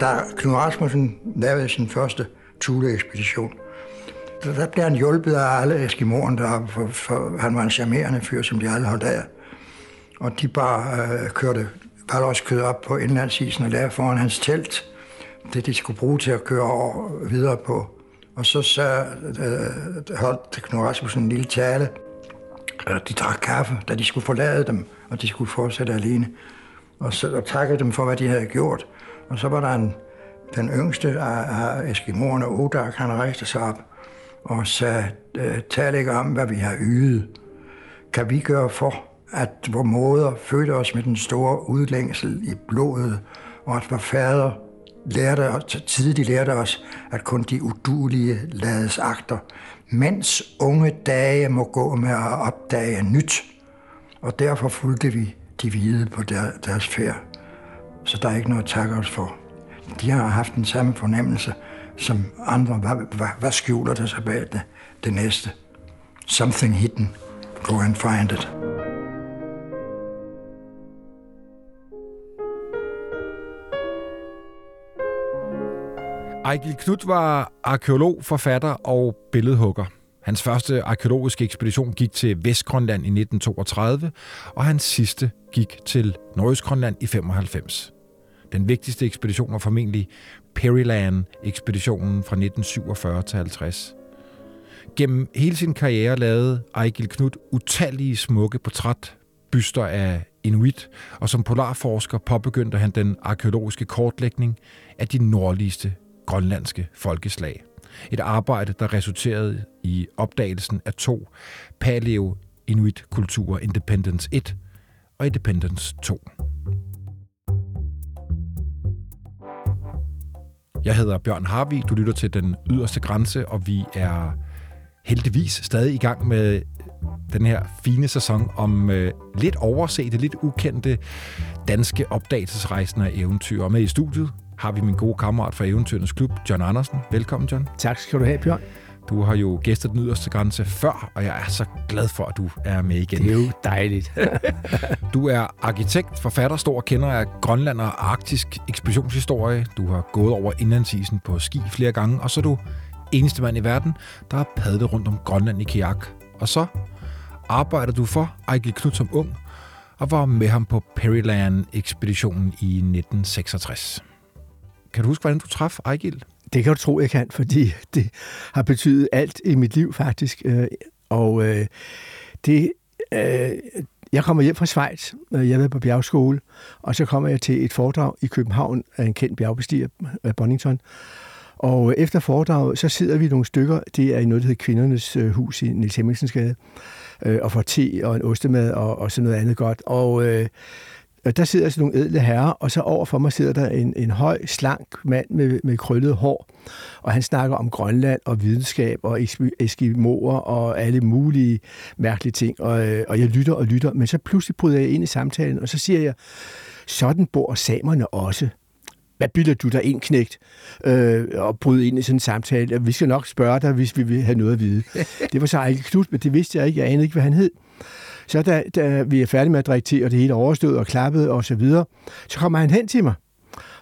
Da Knud Rasmussen lavede sin første Thule-ekspedition, der blev han hjulpet af alle eskimoerne deroppe, for, for han var en charmerende fyr, som de alle holdt af. Og de bare øh, kørte ballerskød op på indlandsisen og lavede foran hans telt, det de skulle bruge til at køre over videre på. Og så, så øh, holdt Knud Rasmussen en lille tale. Øh, de drak kaffe, da de skulle forlade dem, og de skulle fortsætte alene. Og så og takkede dem for, hvad de havde gjort. Og så var der en, den yngste af, af Eskimoerne, Odak, han rejste sig op og sagde, øh, tal ikke om, hvad vi har ydet. Kan vi gøre for, at vores moder fødte os med den store udlængsel i blodet, og at vores fader lærte os, tidligt lærte os, at kun de udulige lades akter, mens unge dage må gå med at opdage nyt. Og derfor fulgte vi de hvide på der, deres færd. Så der er ikke noget at takke os for. De har haft den samme fornemmelse som andre. Hvad, hvad, hvad skjuler der sig bag det, det næste? Something hidden. Go and find it. Ejgil Knud var arkeolog, forfatter og billedhugger. Hans første arkeologiske ekspedition gik til Vestgrønland i 1932, og hans sidste gik til Nordøstgrønland i 95. Den vigtigste ekspedition var formentlig Perryland-ekspeditionen fra 1947 til 50. Gennem hele sin karriere lavede Ejgil Knud utallige smukke portrætbyster af Inuit, og som polarforsker påbegyndte han den arkeologiske kortlægning af de nordligste grønlandske folkeslag. Et arbejde, der resulterede i opdagelsen af to paleo-inuit-kulturer, Independence 1 og Independence 2. Jeg hedder Bjørn Harvi, du lytter til Den Yderste Grænse, og vi er heldigvis stadig i gang med den her fine sæson om øh, lidt oversete, lidt ukendte danske opdagelsesrejsende og eventyr. Og med i studiet har vi min gode kammerat fra Eventyrenes Klub, John Andersen. Velkommen, John. Tak skal du have, Bjørn. Du har jo gæstet den yderste grænse før, og jeg er så glad for, at du er med igen. Det er jo dejligt. du er arkitekt, forfatter, stor kender af Grønland og arktisk ekspeditionshistorie. Du har gået over indlandsisen på ski flere gange, og så er du eneste mand i verden, der har padlet rundt om Grønland i kajak. Og så arbejder du for Ejgil Knud som ung, og var med ham på Peryland-ekspeditionen i 1966. Kan du huske, hvordan du traf Ejgil? Det kan du tro, jeg kan, fordi det har betydet alt i mit liv faktisk. Øh, og øh, det, øh, jeg kommer hjem fra Schweiz, øh, jeg var på bjergskole, og så kommer jeg til et foredrag i København af en kendt bjergbestiger, øh, Bonington. Og efter foredraget, så sidder vi nogle stykker, det er i noget, der hedder Kvindernes Hus i Niels Hemmingsensgade, og får te og en ostemad og, og sådan noget andet godt. Og øh, og der sidder sådan nogle edle herrer, og så over for mig sidder der en, en høj, slank mand med, med krøllet hår, og han snakker om Grønland og videnskab og eskimoer og alle mulige mærkelige ting, og, øh, og jeg lytter og lytter, men så pludselig bryder jeg ind i samtalen, og så siger jeg, sådan bor samerne også. Hvad bilder du dig ind, knægt, øh, og bryde ind i sådan en samtale? Vi skal nok spørge dig, hvis vi vil have noget at vide. Det var så ikke Knut, men det vidste jeg ikke. Jeg anede ikke, hvad han hed. Så da, da vi er færdige med at drikke te, og det hele overstået og klappet og så videre, så kommer han hen til mig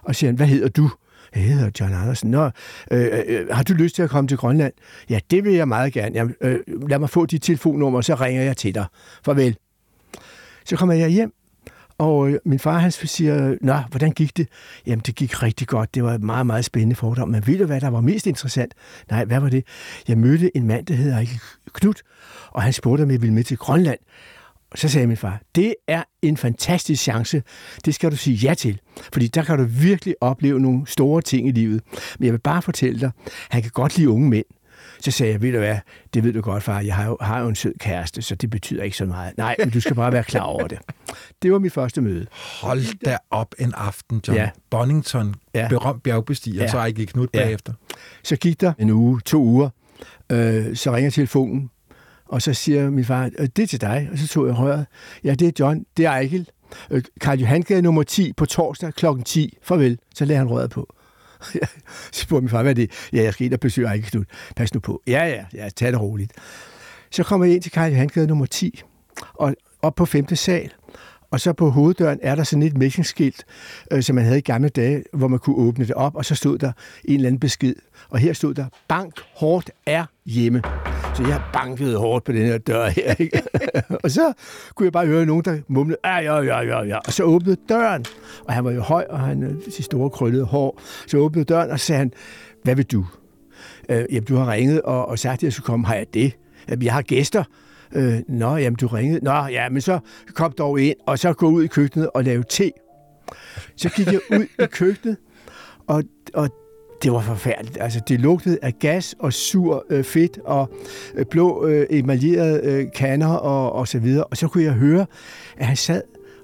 og siger, hvad hedder du? Jeg hedder John Andersen. Nå, øh, øh, øh, har du lyst til at komme til Grønland? Ja, det vil jeg meget gerne. Jamen, øh, lad mig få dit telefonnummer, så ringer jeg til dig. Farvel. Så kommer jeg hjem, og øh, min far han siger, nå, hvordan gik det? Jamen, det gik rigtig godt. Det var et meget, meget spændende fordom. Men ved du, hvad der var mest interessant? Nej, hvad var det? Jeg mødte en mand, der hedder Knut, og han spurgte, om jeg ville med til Grønland. Så sagde min far, det er en fantastisk chance. Det skal du sige ja til. Fordi der kan du virkelig opleve nogle store ting i livet. Men jeg vil bare fortælle dig, han kan godt lide unge mænd. Så sagde jeg, ved du hvad, det ved du godt, far, jeg har jo, har jo en sød kæreste, så det betyder ikke så meget. Nej, men du skal bare være klar over det. Det var mit første møde. Hold da op en aften, John. Ja. Bonington, ja. berømt bjergbestiger, ja. så ikke Knud ja. bagefter. Så gik der en uge, to uger, øh, så ringer telefonen, og så siger min far, øh, det er til dig. Og så tog jeg røret. Ja, det er John. Det er Ejgil. Øh, Karl Johansgade nummer 10 på torsdag kl. 10. Farvel. Så lagde han røret på. så spurgte min far, hvad er det? Ja, jeg skal ind og besøge Ejgil Knud. Pas nu på. Ja, ja, ja, tag det roligt. Så kommer jeg ind til Karl Johansgade nummer 10, og op på 5. sal. Og så på hoveddøren er der sådan et messingskilt, øh, som man havde i gamle dage, hvor man kunne åbne det op, og så stod der en eller anden besked. Og her stod der, bank hårdt er hjemme. Så jeg bankede hårdt på den her dør her. Ikke? og så kunne jeg bare høre nogen, der mumlede, ja, ja, ja, ja, ja. Og så åbnede døren, og han var jo høj, og han øh, havde store krøllede hår. Så åbnede døren, og sagde han, hvad vil du? Øh, jamen, du har ringet og, og sagt, at jeg skulle komme. Har jeg det? Jamen, jeg har gæster. Øh, nå, jamen, du ringede. Nå, ja, men så kom dog ind, og så gå ud i køkkenet og lave te. Så gik jeg ud i køkkenet, og, og det var forfærdeligt. Altså, det lugtede af gas og sur øh, fedt og øh, blå øh, emaljerede øh, kander og, og så videre. Og så kunne jeg høre, at han sad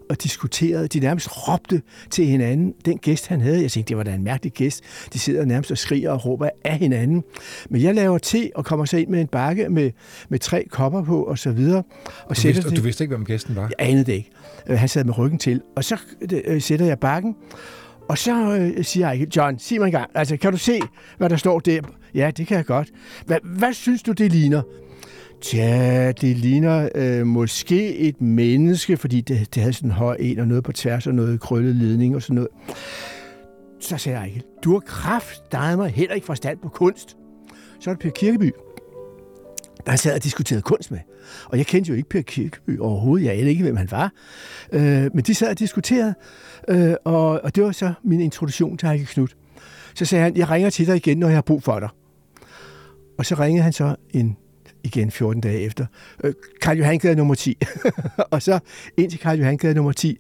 og diskuterede. De nærmest råbte til hinanden. Den gæst, han havde, jeg tænkte, det var da en mærkelig gæst. De sidder nærmest og skriger og råber af hinanden. Men jeg laver te og kommer så ind med en bakke med, med tre kopper på og så videre. Og, du vidste, og du vidste ikke, hvem gæsten var? Jeg anede det ikke. Øh, han sad med ryggen til. Og så øh, sætter jeg bakken, og så øh, siger jeg, John, sig mig en gang, altså kan du se, hvad der står der? Ja, det kan jeg godt. Hvad, hvad synes du, det ligner? Tja, det ligner øh, måske et menneske, fordi det, det havde sådan en høj en og noget på tværs og noget krøllet ledning og sådan noget. Så sagde jeg du har kraft, der er mig heller ikke forstand på kunst. Så er det Per Kirkeby, der sad og diskuterede kunst med. Og jeg kendte jo ikke Per Kirkeby overhovedet. Jeg anede ikke, hvem han var. Øh, men de sad og diskuterede, øh, og, og det var så min introduktion til Heike Knud. Så sagde han, jeg ringer til dig igen, når jeg har brug for dig. Og så ringede han så en igen 14 dage efter. Øh, Karl Johan Gade nummer 10. og så ind til Karl Johan Gade nummer 10.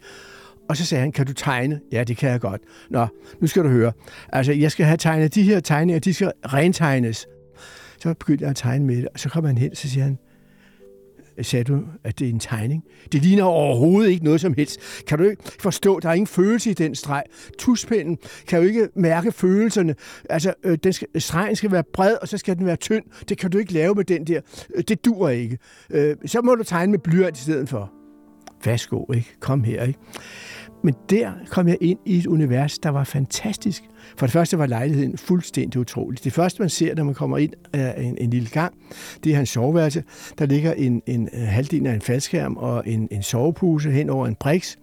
Og så sagde han, kan du tegne? Ja, det kan jeg godt. Nå, nu skal du høre. Altså, jeg skal have tegnet de her tegninger, de skal rentegnes. Så begyndte jeg at tegne med det, og så kom han hen, så siger han, Øh, sagde du, at det er en tegning? Det ligner overhovedet ikke noget som helst. Kan du ikke forstå, der er ingen følelse i den streg. Tuspinden kan jo ikke mærke følelserne. Altså, øh, den skal, stregen skal være bred, og så skal den være tynd. Det kan du ikke lave med den der. Øh, det dur ikke. Øh, så må du tegne med blyant i stedet for. Værsgo, ikke? Kom her, ikke? Men der kom jeg ind i et univers, der var fantastisk. For det første var lejligheden fuldstændig utrolig. Det første, man ser, når man kommer ind af en, en lille gang, det er hans soveværelse. Der ligger en, en, øh, halvdel af en faldskærm og en, en sovepuse hen over en priks.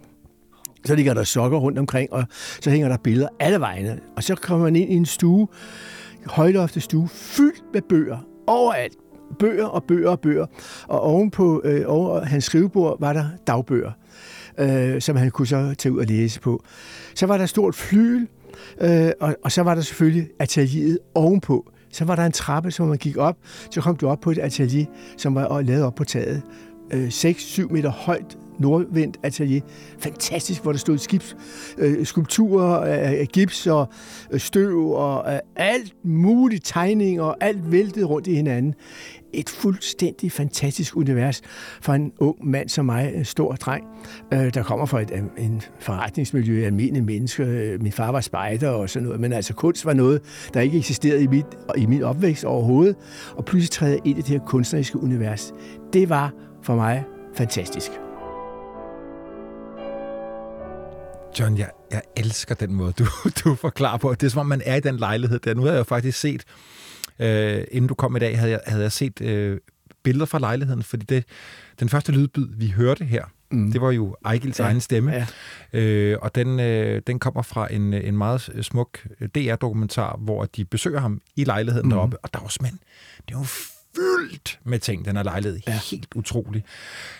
Så ligger der sokker rundt omkring, og så hænger der billeder alle vegne. Og så kommer man ind i en stue, højloftet stue, fyldt med bøger overalt. Bøger og bøger og bøger. Og ovenpå øh, over hans skrivebord var der dagbøger øh, som han kunne så tage ud og læse på. Så var der et stort flyl, øh, og, og så var der selvfølgelig atelieret ovenpå. Så var der en trappe, som man gik op. Så kom du op på et atelier, som var lavet op på taget. Øh, 6-7 meter højt nordvendt atelier. Fantastisk, hvor der stod skibs, øh, skulpturer af, gips og øh, støv og øh, alt muligt tegning og alt væltet rundt i hinanden et fuldstændig fantastisk univers for en ung mand som mig, en stor dreng, øh, der kommer fra et øh, en forretningsmiljø, almindelige mennesker. Øh, min far var spejder og sådan noget, men altså kunst var noget, der ikke eksisterede i, mit, i min opvækst overhovedet. Og pludselig træde jeg ind i det her kunstneriske univers. Det var for mig fantastisk. John, jeg, jeg elsker den måde, du, du forklarer på. Det er som om, man er i den lejlighed der. Nu har jeg jo faktisk set Øh, inden du kom i dag, havde jeg, havde jeg set øh, billeder fra lejligheden, fordi det, den første lydbyd, vi hørte her, mm. det var jo Ejgils ja. egen stemme. Ja. Øh, og den, øh, den kommer fra en, en meget smuk DR-dokumentar, hvor de besøger ham i lejligheden mm. deroppe, og der var simpelthen, det var fyldt med ting, den her lejlighed. Ja. Helt utrolig.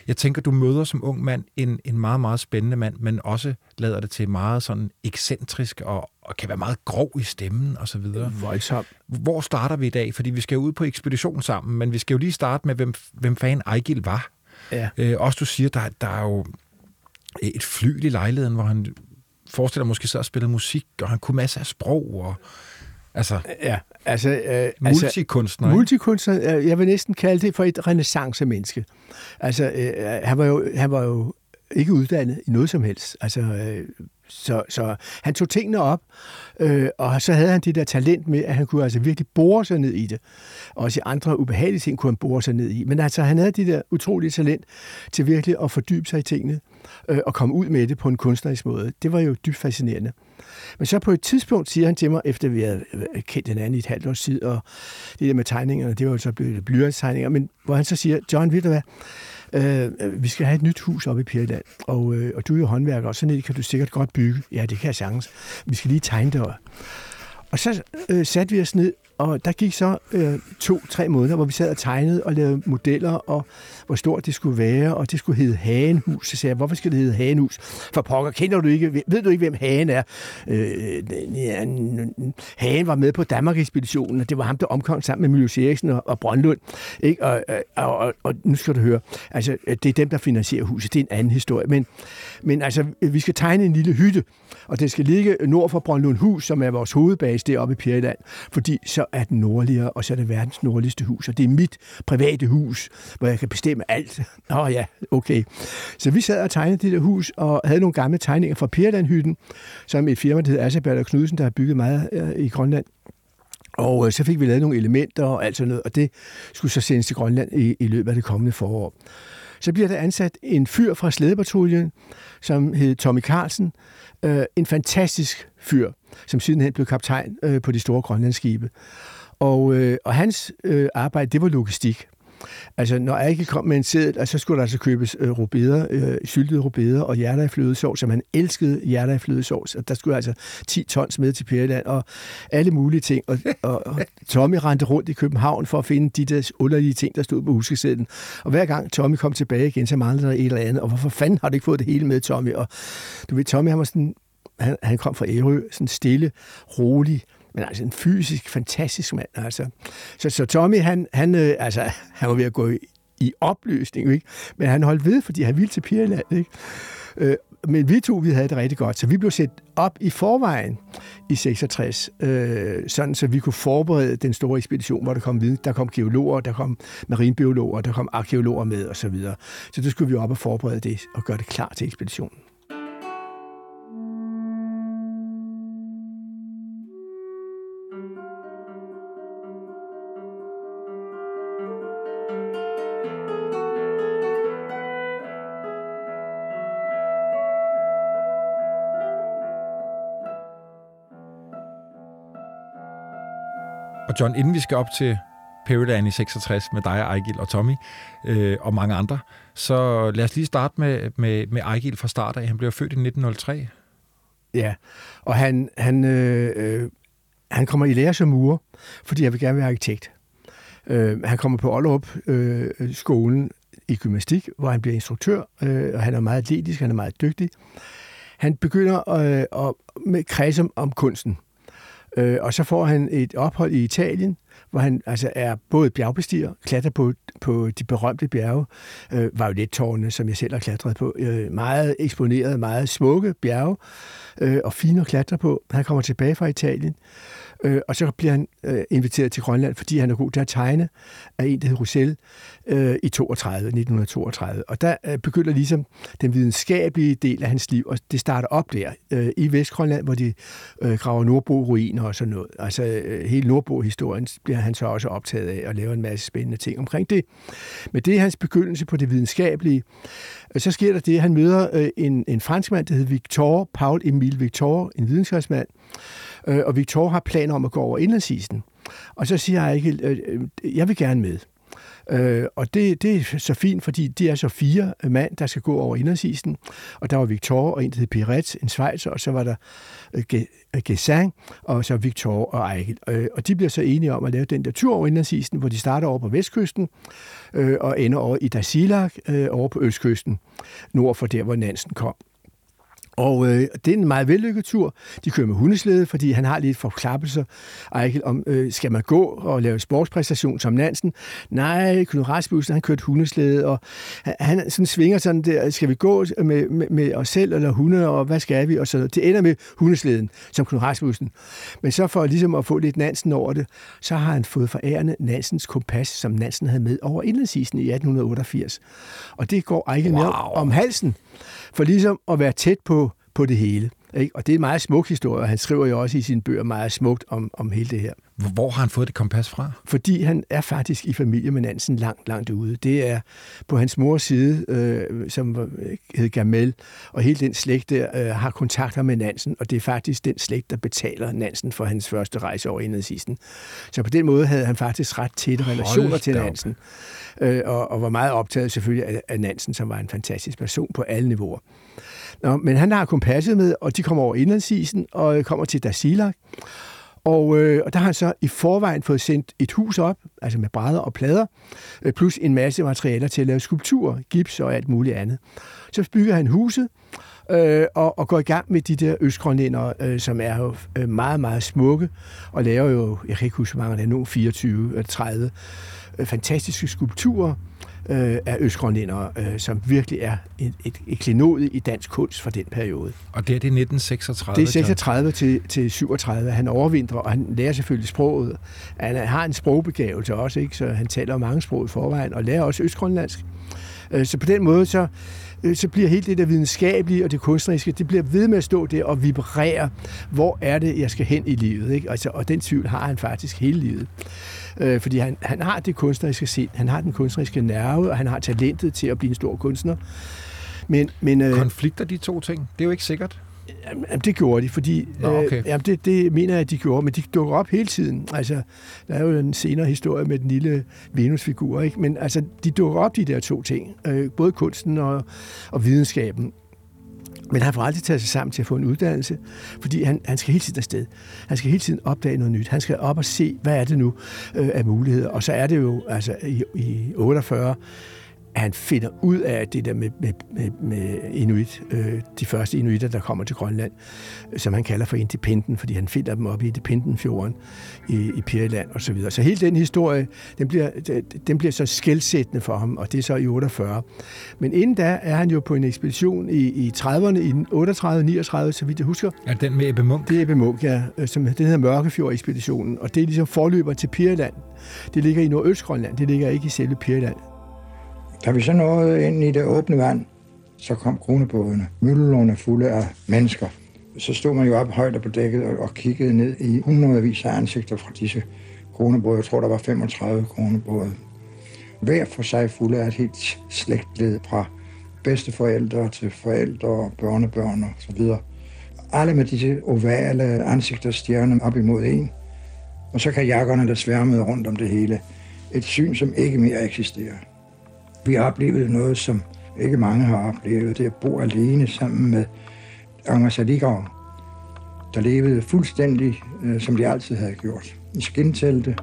Jeg tænker, du møder som ung mand en, en meget, meget spændende mand, men også lader det til meget sådan ekscentrisk og, og kan være meget grov i stemmen og så videre. Voldsomt. Hvor starter vi i dag? Fordi vi skal jo ud på ekspedition sammen, men vi skal jo lige starte med, hvem, hvem fanden Ejgil var. Ja. Øh, også du siger, der, der er jo et fly i lejligheden, hvor han forestiller måske så at spille musik, og han kunne masser af sprog, og Altså, ja, altså, øh, multikunstner. Altså, multikunstner, jeg vil næsten kalde det for et renaissance-menneske. Altså, øh, han, var jo, han var jo ikke uddannet i noget som helst. Altså, øh, så, så han tog tingene op, øh, og så havde han det der talent med, at han kunne altså virkelig bore sig ned i det. Også i andre ubehagelige ting kunne han bore sig ned i. Men altså, han havde det der utrolige talent til virkelig at fordybe sig i tingene øh, og komme ud med det på en kunstnerisk måde. Det var jo dybt fascinerende. Men så på et tidspunkt siger han til mig, efter vi havde øh, øh, kendt hinanden i et halvt års tid, og det der med tegningerne, det var jo så blevet blyantstegninger, men hvor han så siger, John, ved du hvad, øh, øh vi skal have et nyt hus oppe i Pirland, og, øh, og du er jo håndværker, og sådan et kan du sikkert godt bygge. Ja, det kan jeg sagtens. Vi skal lige tegne det. Og så øh, satte vi os ned og der gik så øh, to-tre måneder, hvor vi sad og tegnede og lavede modeller, og hvor stort det skulle være, og det skulle hedde Hagenhus. Så sagde jeg, hvorfor skal det hedde Hagenhus? For pokker, kender du ikke, ved du ikke, hvem Hagen er? Øh, ja, Hagen var med på Danmark-ekspeditionen, og det var ham, der omkom sammen med Miljøs Eriksen og, og Brøndlund. Ikke? Og, og, og, og, nu skal du høre, altså, det er dem, der finansierer huset. Det er en anden historie. Men, men altså, vi skal tegne en lille hytte, og det skal ligge nord for Brøndlund Hus, som er vores hovedbase deroppe i Pirland, fordi så er den nordligere, og så er det verdens nordligste hus, og det er mit private hus, hvor jeg kan bestemme alt. Nå ja, okay. Så vi sad og tegnede det der hus, og havde nogle gamle tegninger fra Pirlandhytten, som et firma, der hedder Asabert og Knudsen, der har bygget meget øh, i Grønland. Og øh, så fik vi lavet nogle elementer og alt sådan noget, og det skulle så sendes til Grønland i, i løbet af det kommende forår. Så bliver der ansat en fyr fra slædepatruljen, som hed Tommy Carlsen. Øh, en fantastisk fyr, som sidenhen blev kaptajn øh, på de store grønlandsskibe. Og, øh, og hans øh, arbejde, det var logistik. Altså, når jeg ikke kom med en sædel, altså, så skulle der altså købes øh, rubeder, øh, syltede rubeder og hjerter i flødesovs, som han elskede hjerter i flødesovs. Og der skulle altså 10 tons med til Periland og alle mulige ting. Og, og, og Tommy rendte rundt i København for at finde de der underlige ting, der stod på huskesedlen. Og hver gang Tommy kom tilbage igen, så manglede der et eller andet. Og hvorfor fanden har du ikke fået det hele med, Tommy? Og du ved, Tommy han var sådan, han, han kom fra Ærø, sådan stille, rolig, men altså en fysisk fantastisk mand. Altså. Så, så Tommy, han, han, øh, altså, han var ved at gå i, i opløsning, ikke? men han holdt ved, fordi han ville til Pirland. Ikke? Øh, men vi to, vi havde det rigtig godt, så vi blev sat op i forvejen i 66, øh, sådan så vi kunne forberede den store ekspedition, hvor der kom viden. Der kom geologer, der kom marinbiologer, der kom arkeologer med osv. Så, videre. så det skulle vi op og forberede det og gøre det klar til ekspeditionen. John, inden vi skal op til Peridan i 66 med dig, Ejgil og Tommy øh, og mange andre, så lad os lige starte med, med, med Ejgil fra start af. Han blev født i 1903. Ja, og han, han, øh, øh, han kommer i lære som murer, fordi jeg vil gerne være arkitekt. Øh, han kommer på Ollerup øh, skolen i gymnastik, hvor han bliver instruktør, øh, og han er meget atletisk, han er meget dygtig. Han begynder øh, at med kredse om kunsten. Øh, og så får han et ophold i Italien, hvor han altså er både bjergbestiger, klatrer på, på de berømte bjerge, øh, var jo lidt tårne, som jeg selv har klatret på, øh, meget eksponeret, meget smukke bjerge, øh, og fine at klatre på. Han kommer tilbage fra Italien, Øh, og så bliver han øh, inviteret til Grønland, fordi han er god til at tegne af en, der hedder Roussel, øh, i 32, 1932. Og der øh, begynder ligesom den videnskabelige del af hans liv, og det starter op der øh, i Vestgrønland, hvor de øh, graver Nordbo-ruiner og sådan noget. Altså øh, hele Nordbo-historien bliver han så også optaget af og laver en masse spændende ting omkring det. Men det er hans begyndelse på det videnskabelige. Øh, så sker der det, at han møder øh, en, en franskmand, der hedder Victor, Paul Emile Victor, en videnskabsmand, øh, og Victor har planer om at gå over indlandsisen. Og så siger jeg ikke, øh, øh jeg vil gerne med. Øh, og det, det er så fint, fordi det er så fire mand, der skal gå over indlandsisen. Og der var Victor og en, der hed Piret, en svejser, og så var der øh, øh, Gesang, og så Victor og Eichel. Og de bliver så enige om at lave den der tur over indlandsisen, hvor de starter over på vestkysten, øh, og ender over i Dasilak, over på østkysten, nord for der, hvor Nansen kom. Og øh, det er en meget vellykket tur. De kører med hundeslæde, fordi han har lidt forklappelser. Eichel, om øh, skal man gå og lave sportspræstation som Nansen? Nej, Knud Rasmussen, han kørte hundeslæde, og han, han sådan svinger sådan der, skal vi gå med, med, med os selv eller hunde, og hvad skal vi? Og så det ender med hundeslæden, som Knud Rasmussen. Men så for ligesom at få lidt Nansen over det, så har han fået forærende Nansens kompas, som Nansen havde med over indlandsisen i 1888. Og det går Eichel wow. med om halsen for ligesom at være tæt på, på det hele. Ikke? Og det er en meget smuk historie, og han skriver jo også i sine bøger meget smukt om, om hele det her. Hvor har han fået det kompas fra? Fordi han er faktisk i familie med Nansen langt, langt ude. Det er på hans mors side, øh, som hed Gamel, og hele den slægt der øh, har kontakter med Nansen, og det er faktisk den slægt, der betaler Nansen for hans første rejse over indadsidsten. Så på den måde havde han faktisk ret tætte relationer til Nansen, øh, og, og var meget optaget selvfølgelig af, af Nansen, som var en fantastisk person på alle niveauer. Nå, men han har kompasset med, og de kommer over indlandsisen og kommer til Dasilak. Og, øh, og der har han så i forvejen fået sendt et hus op, altså med brædder og plader, øh, plus en masse materialer til at lave skulpturer, gips og alt muligt andet. Så bygger han huset, øh, og, og går i gang med de der østgrønlænder, øh, som er jo øh, meget, meget smukke, og laver jo, jeg kan ikke huske, hvor mange der er nu, 24 eller 30 øh, fantastiske skulpturer, øh, af østgrønlændere, øh, som virkelig er et, et, et klenode i dansk kunst fra den periode. Og det er det 1936? Det er 36 til, til 37. Han overvintrer, og han lærer selvfølgelig sproget. Han har en sprogbegavelse også, ikke? så han taler mange sprog i forvejen, og lærer også østgrønlandsk. Øh, så på den måde, så, øh, så bliver helt det der videnskabelige og det kunstneriske, det bliver ved med at stå der og vibrere. Hvor er det, jeg skal hen i livet? Ikke? Altså, og den tvivl har han faktisk hele livet. Øh, fordi han, han har det kunstneriske sind, han har den kunstneriske nerve, og han har talentet til at blive en stor kunstner. Men, men, øh, Konflikter de to ting? Det er jo ikke sikkert. Jamen, det gjorde de, fordi Nå, okay. øh, jamen, det, det mener jeg, at de gjorde, men de dukker op hele tiden. Altså, der er jo en senere historie med den lille Venus-figur, ikke? men altså, de dukker op, de der to ting. Øh, både kunsten og, og videnskaben. Men han får aldrig taget sig sammen til at få en uddannelse, fordi han, han skal hele tiden afsted. Han skal hele tiden opdage noget nyt. Han skal op og se, hvad er det nu øh, af muligheder. Og så er det jo altså i, i 48, at han finder ud af det der med, med, med, med inuit, øh, de første inuitter, der kommer til Grønland, som han kalder for Independent, fordi han finder dem op i Independent-fjorden i, i Pirland og så videre. Så hele den historie, den bliver, den bliver så skældsættende for ham, og det er så i 48. Men inden da er han jo på en ekspedition i, i 30'erne, i 38-39, så vidt jeg husker. Er den med Ebbe Munk? Det er Ebbe Munk, ja. Som, den hedder Mørkefjord-ekspeditionen, og det er ligesom forløber til Pirland. Det ligger i Nordøstgrønland, det ligger ikke i selve Pirland. Da vi så nåede ind i det åbne vand, så kom kronebådene. Møllerne fulde af mennesker. Så stod man jo op højt på dækket og, og kiggede ned i hundredvis af ansigter fra disse kronebåde. Jeg tror, der var 35 kronebåde. Hver for sig fulde af et helt slægtled fra bedsteforældre til forældre og børnebørn og så videre. Alle med disse ovale ansigter stjerner op imod en. Og så kan jakkerne der sværmede rundt om det hele. Et syn, som ikke mere eksisterer. Vi har oplevet noget, som ikke mange har oplevet. Det at bo alene sammen med Angersadigere, der levede fuldstændig, øh, som de altid havde gjort. I skintelte,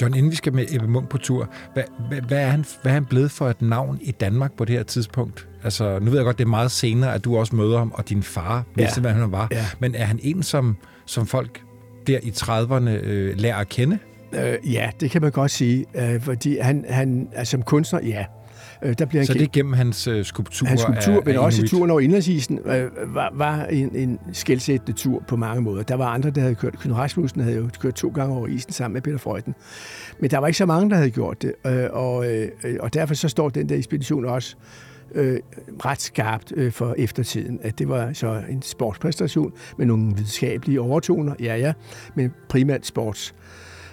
John, inden vi skal med Ebbe Munk på tur, hvad, hvad, hvad, er han, hvad er han blevet for et navn i Danmark på det her tidspunkt? Altså, nu ved jeg godt, det er meget senere, at du også møder ham, og din far vidste, ja. hvad han var. Ja. Men er han en, som, som folk der i 30'erne øh, lærer at kende? Øh, ja, det kan man godt sige. Øh, fordi han, han altså, som kunstner, ja, der bliver så det er gennem hans øh, skulptur? Hans skulptur, af, men af også turen over indlandsisen, øh, var, var en, en skældsættende tur på mange måder. Der var andre, der havde kørt. Knud Rasmussen havde jo kørt to gange over isen sammen med Peter Freuden. Men der var ikke så mange, der havde gjort det. Øh, og, øh, og derfor så står den der ekspedition også øh, ret skarpt øh, for eftertiden, at det var så en sportspræstation med nogle videnskabelige overtoner, ja ja, men primært sports.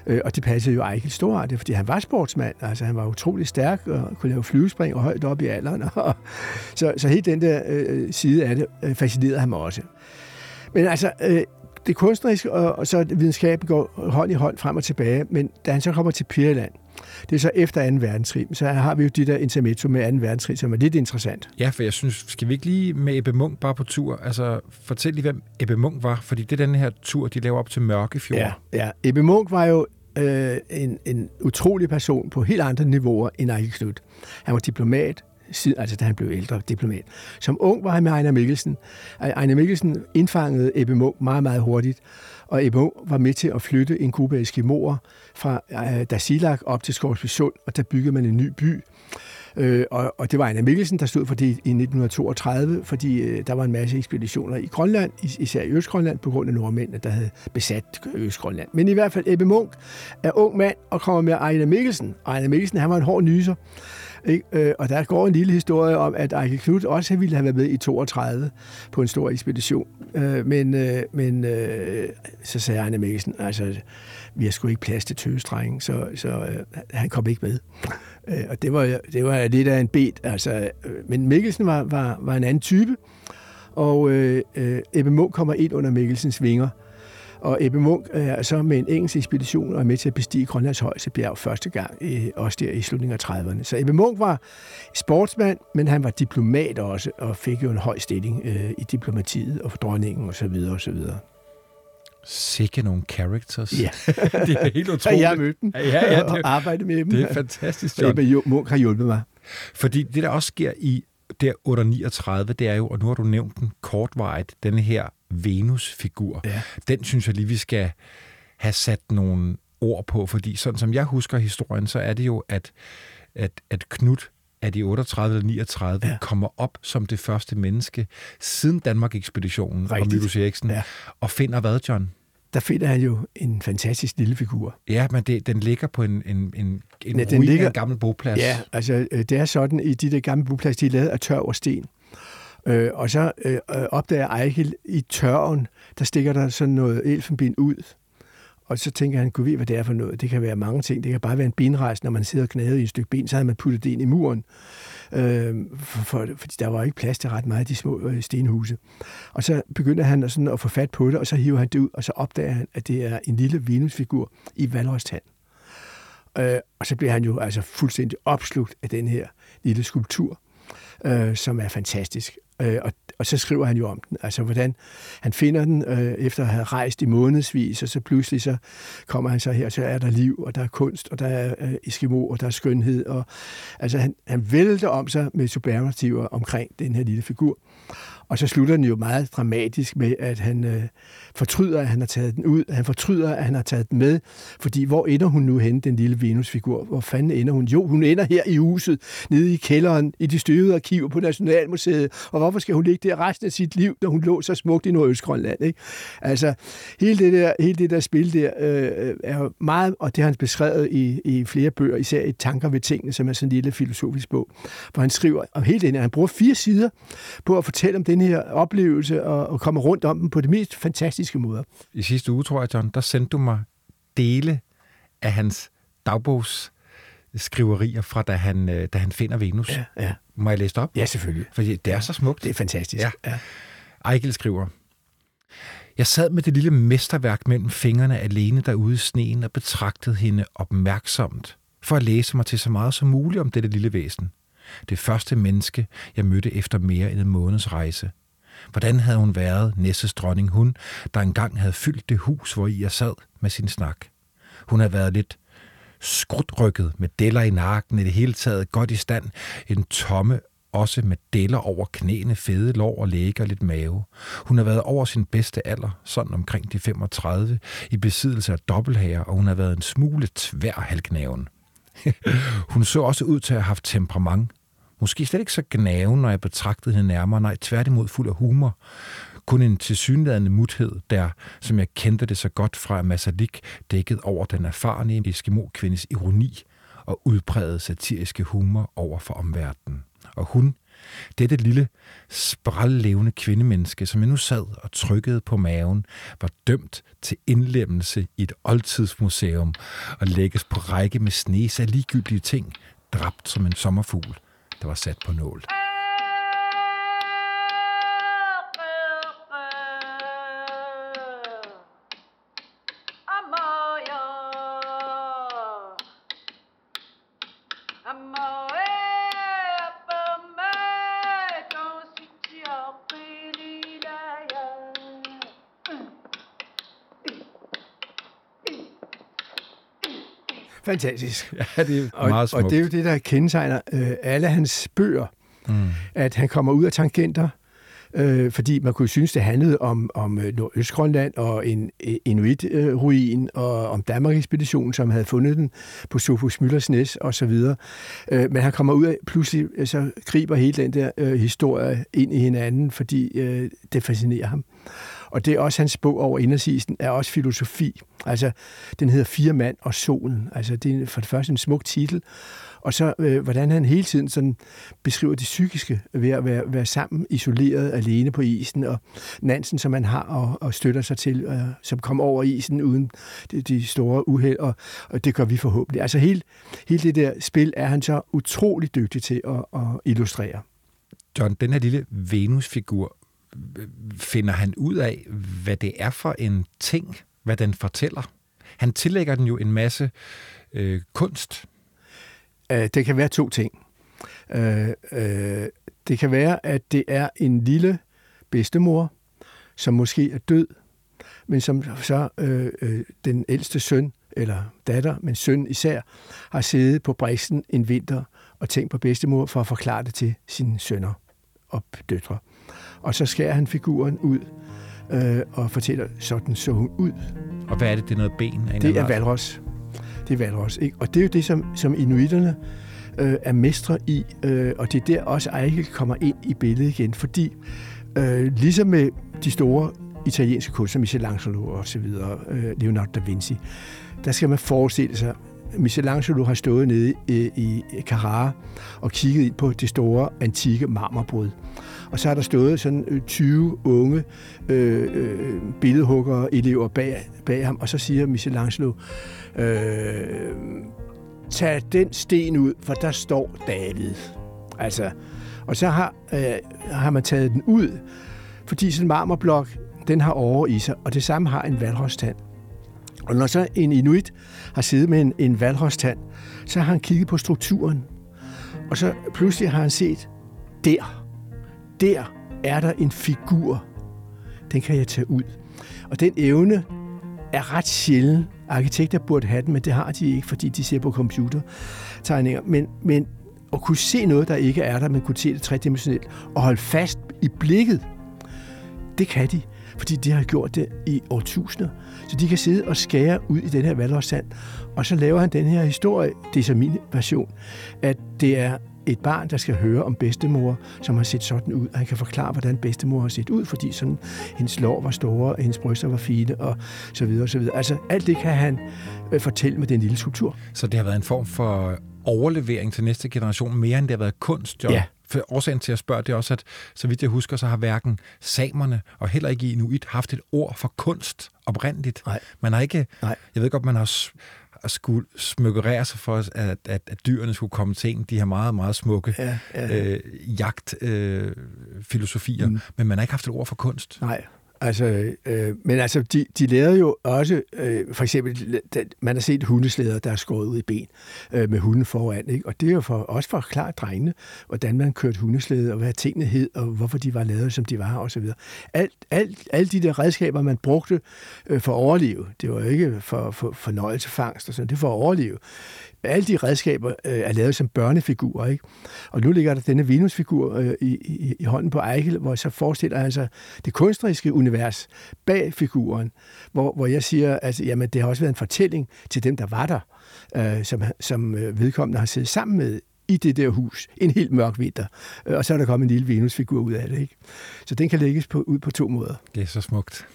Øh, og det passede jo Eichel stort, fordi han var sportsmand. Altså, han var utrolig stærk og kunne lave flyvespring og højt op i alderen. så, så helt den der øh, øh, side af det øh, fascinerede ham også. Men altså, øh, det kunstneriske og, og så videnskaben går hånd i hånd frem og tilbage, men da han så kommer til Pirland, det er så efter 2. verdenskrig, så har vi jo de der intermezzo med 2. verdenskrig, som er lidt interessant. Ja, for jeg synes, skal vi ikke lige med Ebbe Munk bare på tur? Altså, fortæl lige, hvem Ebbe Munk var, fordi det er den her tur, de laver op til Mørkefjord. Ja, ja. Ebbe Munk var jo øh, en, en utrolig person på helt andre niveauer end Ejke Knud. Han var diplomat, altså da han blev ældre diplomat. Som ung var han med Ejner Mikkelsen. Ejner Mikkelsen indfangede Ebbe Munk meget, meget hurtigt, og EBO var med til at flytte en gruppe eskimoer fra øh, Dasilak op til Skovsby Sund, og der byggede man en ny by, Øh, og, og det var Anna Mikkelsen, der stod for det i 1932, fordi øh, der var en masse ekspeditioner i Grønland, især i Østgrønland, på grund af nordmændene, der havde besat Østgrønland. Men i hvert fald Ebbe Munk er ung mand og kommer med Ejne Mikkelsen. Ejner Ejne Mikkelsen, han var en hård nyser. Ikke? Øh, og der går en lille historie om, at Ejkel Knud også ville have været med i 32 på en stor ekspedition. Øh, men øh, men øh, så sagde Arne Mikkelsen, altså, vi har sgu ikke plads til tøstrengen, så, så øh, han kom ikke med. Øh, og det var, det var lidt af en bed. Altså, men Mikkelsen var, var, var en anden type, og øh, Ebbe Munk kommer ind under Mikkelsens vinger, og Ebbe Munk er så med en engelsk ekspedition og er med til at bestige Grønlands højeste bjerg første gang, også der i slutningen af 30'erne. Så Ebbe Munk var sportsmand, men han var diplomat også, og fik jo en høj stilling øh, i diplomatiet og for dronningen osv. osv. Sikke nogle characters. Ja. det er helt utroligt. jeg har mødt dem ja, ja, det, og arbejdet med dem. Det er fantastisk, John. Ebbe Munk har hjulpet mig. Fordi det, der også sker i der 839, det er jo, og nu har du nævnt den kortvarigt, denne her Venus-figur. Ja. Den synes jeg lige, vi skal have sat nogle ord på, fordi sådan som jeg husker historien, så er det jo, at, at, at Knud af de 38 eller 39 ja. kommer op som det første menneske siden Danmark-ekspeditionen og Mylius Eriksen, ja. og finder hvad, John? der finder han jo en fantastisk lille figur. Ja, men det, den ligger på en, en, en, en ja, den ligger, en gammel boplads. Ja, altså øh, det er sådan, i de der gamle boplads, de er lavet af tør og sten. Øh, og så øh, øh, opdager Eichel i tørven, der stikker der sådan noget elfenben ud. Og så tænker han, kunne vi hvad det er for noget? Det kan være mange ting. Det kan bare være en benrejse, når man sidder og i et stykke ben, så havde man puttet det ind i muren. Øh, for, for, fordi der var ikke plads til ret meget af de små øh, stenhuse. Og så begynder han sådan at få fat på det, og så hiver han det ud, og så opdager han, at det er en lille Venusfigur i valrostand. Øh, og så bliver han jo altså fuldstændig opslugt af den her lille skulptur, øh, som er fantastisk. Øh, og, og så skriver han jo om den, altså hvordan han finder den øh, efter at have rejst i månedsvis, og så pludselig så kommer han så her, så er der liv, og der er kunst, og der er øh, Eskimo, og der er skønhed, og altså han, han vælter om sig med superlativer omkring den her lille figur. Og så slutter den jo meget dramatisk med, at han øh, fortryder, at han har taget den ud. Han fortryder, at han har taget den med. Fordi hvor ender hun nu hen, den lille Venusfigur? Hvor fanden ender hun? Jo, hun ender her i huset, nede i kælderen, i de støvede arkiver på Nationalmuseet. Og hvorfor skal hun ligge der resten af sit liv, når hun lå så smukt i Nordøstgrønland? Ikke? Altså, hele det der, hele det der spil der øh, er jo meget, og det har han beskrevet i, i flere bøger, især i Tanker ved tingene, som er sådan en lille filosofisk bog, hvor han skriver om hele det her. Han bruger fire sider på at fortælle om den her oplevelse og, og komme rundt om den på det mest fantastiske måder. I sidste uge, tror jeg, John, der sendte du mig dele af hans dagbogs skriverier fra, da han, øh, da han finder Venus. Ja, ja. Må jeg læse op? Ja, selvfølgelig. Fordi det er så smukt. Det er fantastisk. Ja. ja. Eichel skriver, jeg sad med det lille mesterværk mellem fingrene alene derude i sneen og betragtede hende opmærksomt, for at læse mig til så meget som muligt om dette lille væsen. Det første menneske, jeg mødte efter mere end en måneds rejse. Hvordan havde hun været, Nesses dronning hun, der engang havde fyldt det hus, hvor jeg sad med sin snak? Hun havde været lidt skrutrykket med deller i nakken, i det hele taget godt i stand, en tomme også med deller over knæene, fede lår og læge og lidt mave. Hun har været over sin bedste alder, sådan omkring de 35, i besiddelse af dobbelthager, og hun har været en smule tvær halknaven. hun så også ud til at have haft temperament. Måske slet ikke så gnaven, når jeg betragtede hende nærmere, nej, tværtimod fuld af humor. Kun en tilsyneladende muthed, der, som jeg kendte det så godt fra Masalik, dækket over den erfarne Eskimo-kvindes ironi og udpræget satiriske humor over for omverdenen. Og hun, dette lille, sprællevende kvindemenneske, som jeg nu sad og trykkede på maven, var dømt til indlemmelse i et oldtidsmuseum og lægges på række med snes af ligegyldige ting, dræbt som en sommerfugl, der var sat på nål. Fantastisk. Ja, det er og, meget smukt. Og det er jo det, der kendetegner øh, alle hans bøger, mm. at han kommer ud af tangenter, øh, fordi man kunne synes, det handlede om, om øh, Nordøstgrønland og en inuit-ruin og om Danmark-ekspeditionen, som havde fundet den på Sofus Møllers Næs og så videre. Øh, men han kommer ud af, pludselig så griber hele den der øh, historie ind i hinanden, fordi øh, det fascinerer ham. Og det er også hans bog over indersisen, er også filosofi. Altså, den hedder Fire mand og solen. Altså, det er for det første en smuk titel, og så øh, hvordan han hele tiden sådan beskriver det psykiske ved at være, være sammen, isoleret, alene på isen, og Nansen, som han har og, og støtter sig til, øh, som kommer over isen uden de, de store uheld, og, og det gør vi forhåbentlig. Altså hele, hele det der spil er han så utrolig dygtig til at, at illustrere. John, den her lille Venus-figur, finder han ud af, hvad det er for en ting, hvad den fortæller? Han tillægger den jo en masse øh, kunst. Øh, det kan være to ting. Øh, øh, det kan være, at det er en lille bedstemor, som måske er død, men som så øh, øh, den ældste søn, eller datter, men søn især, har siddet på bristen en vinter og tænkt på bedstemor for at forklare det til sine sønner og døtre. Og så skærer han figuren ud øh, og fortæller, sådan så hun ud. Og hvad er det? Det er noget ben? Af det er valros. Det er valros. Ikke? Og det er jo det, som, som inuiterne øh, er mestre i, øh, og det er der også Eichel kommer ind i billedet igen, fordi øh, ligesom med de store italienske kunstnere, Michelangelo og så videre, øh, Leonardo da Vinci, der skal man forestille sig, Michelangelo har stået nede i, i Carrara og kigget ind på det store antikke marmorbrud. Og så har der stået sådan øh, 20 unge øh, øh, billedhuggere, elever bag, bag ham, og så siger Michelangelo, øh, tag den sten ud, for der står David. Altså, og så har, øh, har man taget den ud, fordi sådan en marmorblok, den har over i sig, og det samme har en valrostand. Og når så en inuit har siddet med en, en valrostand, så har han kigget på strukturen, og så pludselig har han set, der, der er der en figur. Den kan jeg tage ud. Og den evne er ret sjælden. Arkitekter burde have den, men det har de ikke, fordi de ser på computertegninger. Men, men at kunne se noget, der ikke er der, men kunne se det tredimensionelt, og holde fast i blikket, det kan de, fordi de har gjort det i årtusinder. Så de kan sidde og skære ud i den her valgårssand, og så laver han den her historie, det er så min version, at det er et barn, der skal høre om bedstemor, som har set sådan ud, og han kan forklare, hvordan bedstemor har set ud, fordi sådan, hendes lår var store, og hendes bryster var fine, og så videre, og så videre. Altså, alt det kan han øh, fortælle med den lille skulptur. Så det har været en form for overlevering til næste generation, mere end det har været kunst, jo? Ja. For årsagen til at spørge, det er også, at så vidt jeg husker, så har hverken samerne og heller ikke Inuit haft et ord for kunst oprindeligt. Nej. Man har ikke, Nej. jeg ved godt, man har at skulle smykkerere sig for, at, at, at dyrene skulle komme til en, de her meget, meget smukke ja, ja. Øh, jagtfilosofier, øh, mm. men man har ikke haft et ord for kunst. Nej, Altså, øh, men altså, de, de lavede jo også, øh, for eksempel, man har set hundeslæder, der er skåret ud i ben øh, med hunden foran, ikke? og det er jo for, også for at forklare drengene, hvordan man kørte hundeslæde, og hvad tingene hed, og hvorfor de var lavet, som de var, osv. Alt, alt, alle de der redskaber, man brugte øh, for at overleve, det var jo ikke for, for fornøjelsefangst, og sådan, det var for at overleve alle de redskaber øh, er lavet som børnefigurer. Ikke? Og nu ligger der denne Venusfigur øh, i, i, i hånden på Eichel, hvor så forestiller han sig det kunstneriske univers bag figuren, hvor, hvor jeg siger, at jamen, det har også været en fortælling til dem, der var der, øh, som, som øh, vedkommende har siddet sammen med i det der hus en helt mørk vinter. Øh, og så er der kommet en lille Venusfigur ud af det. Ikke? Så den kan lægges på, ud på to måder. Det er så smukt.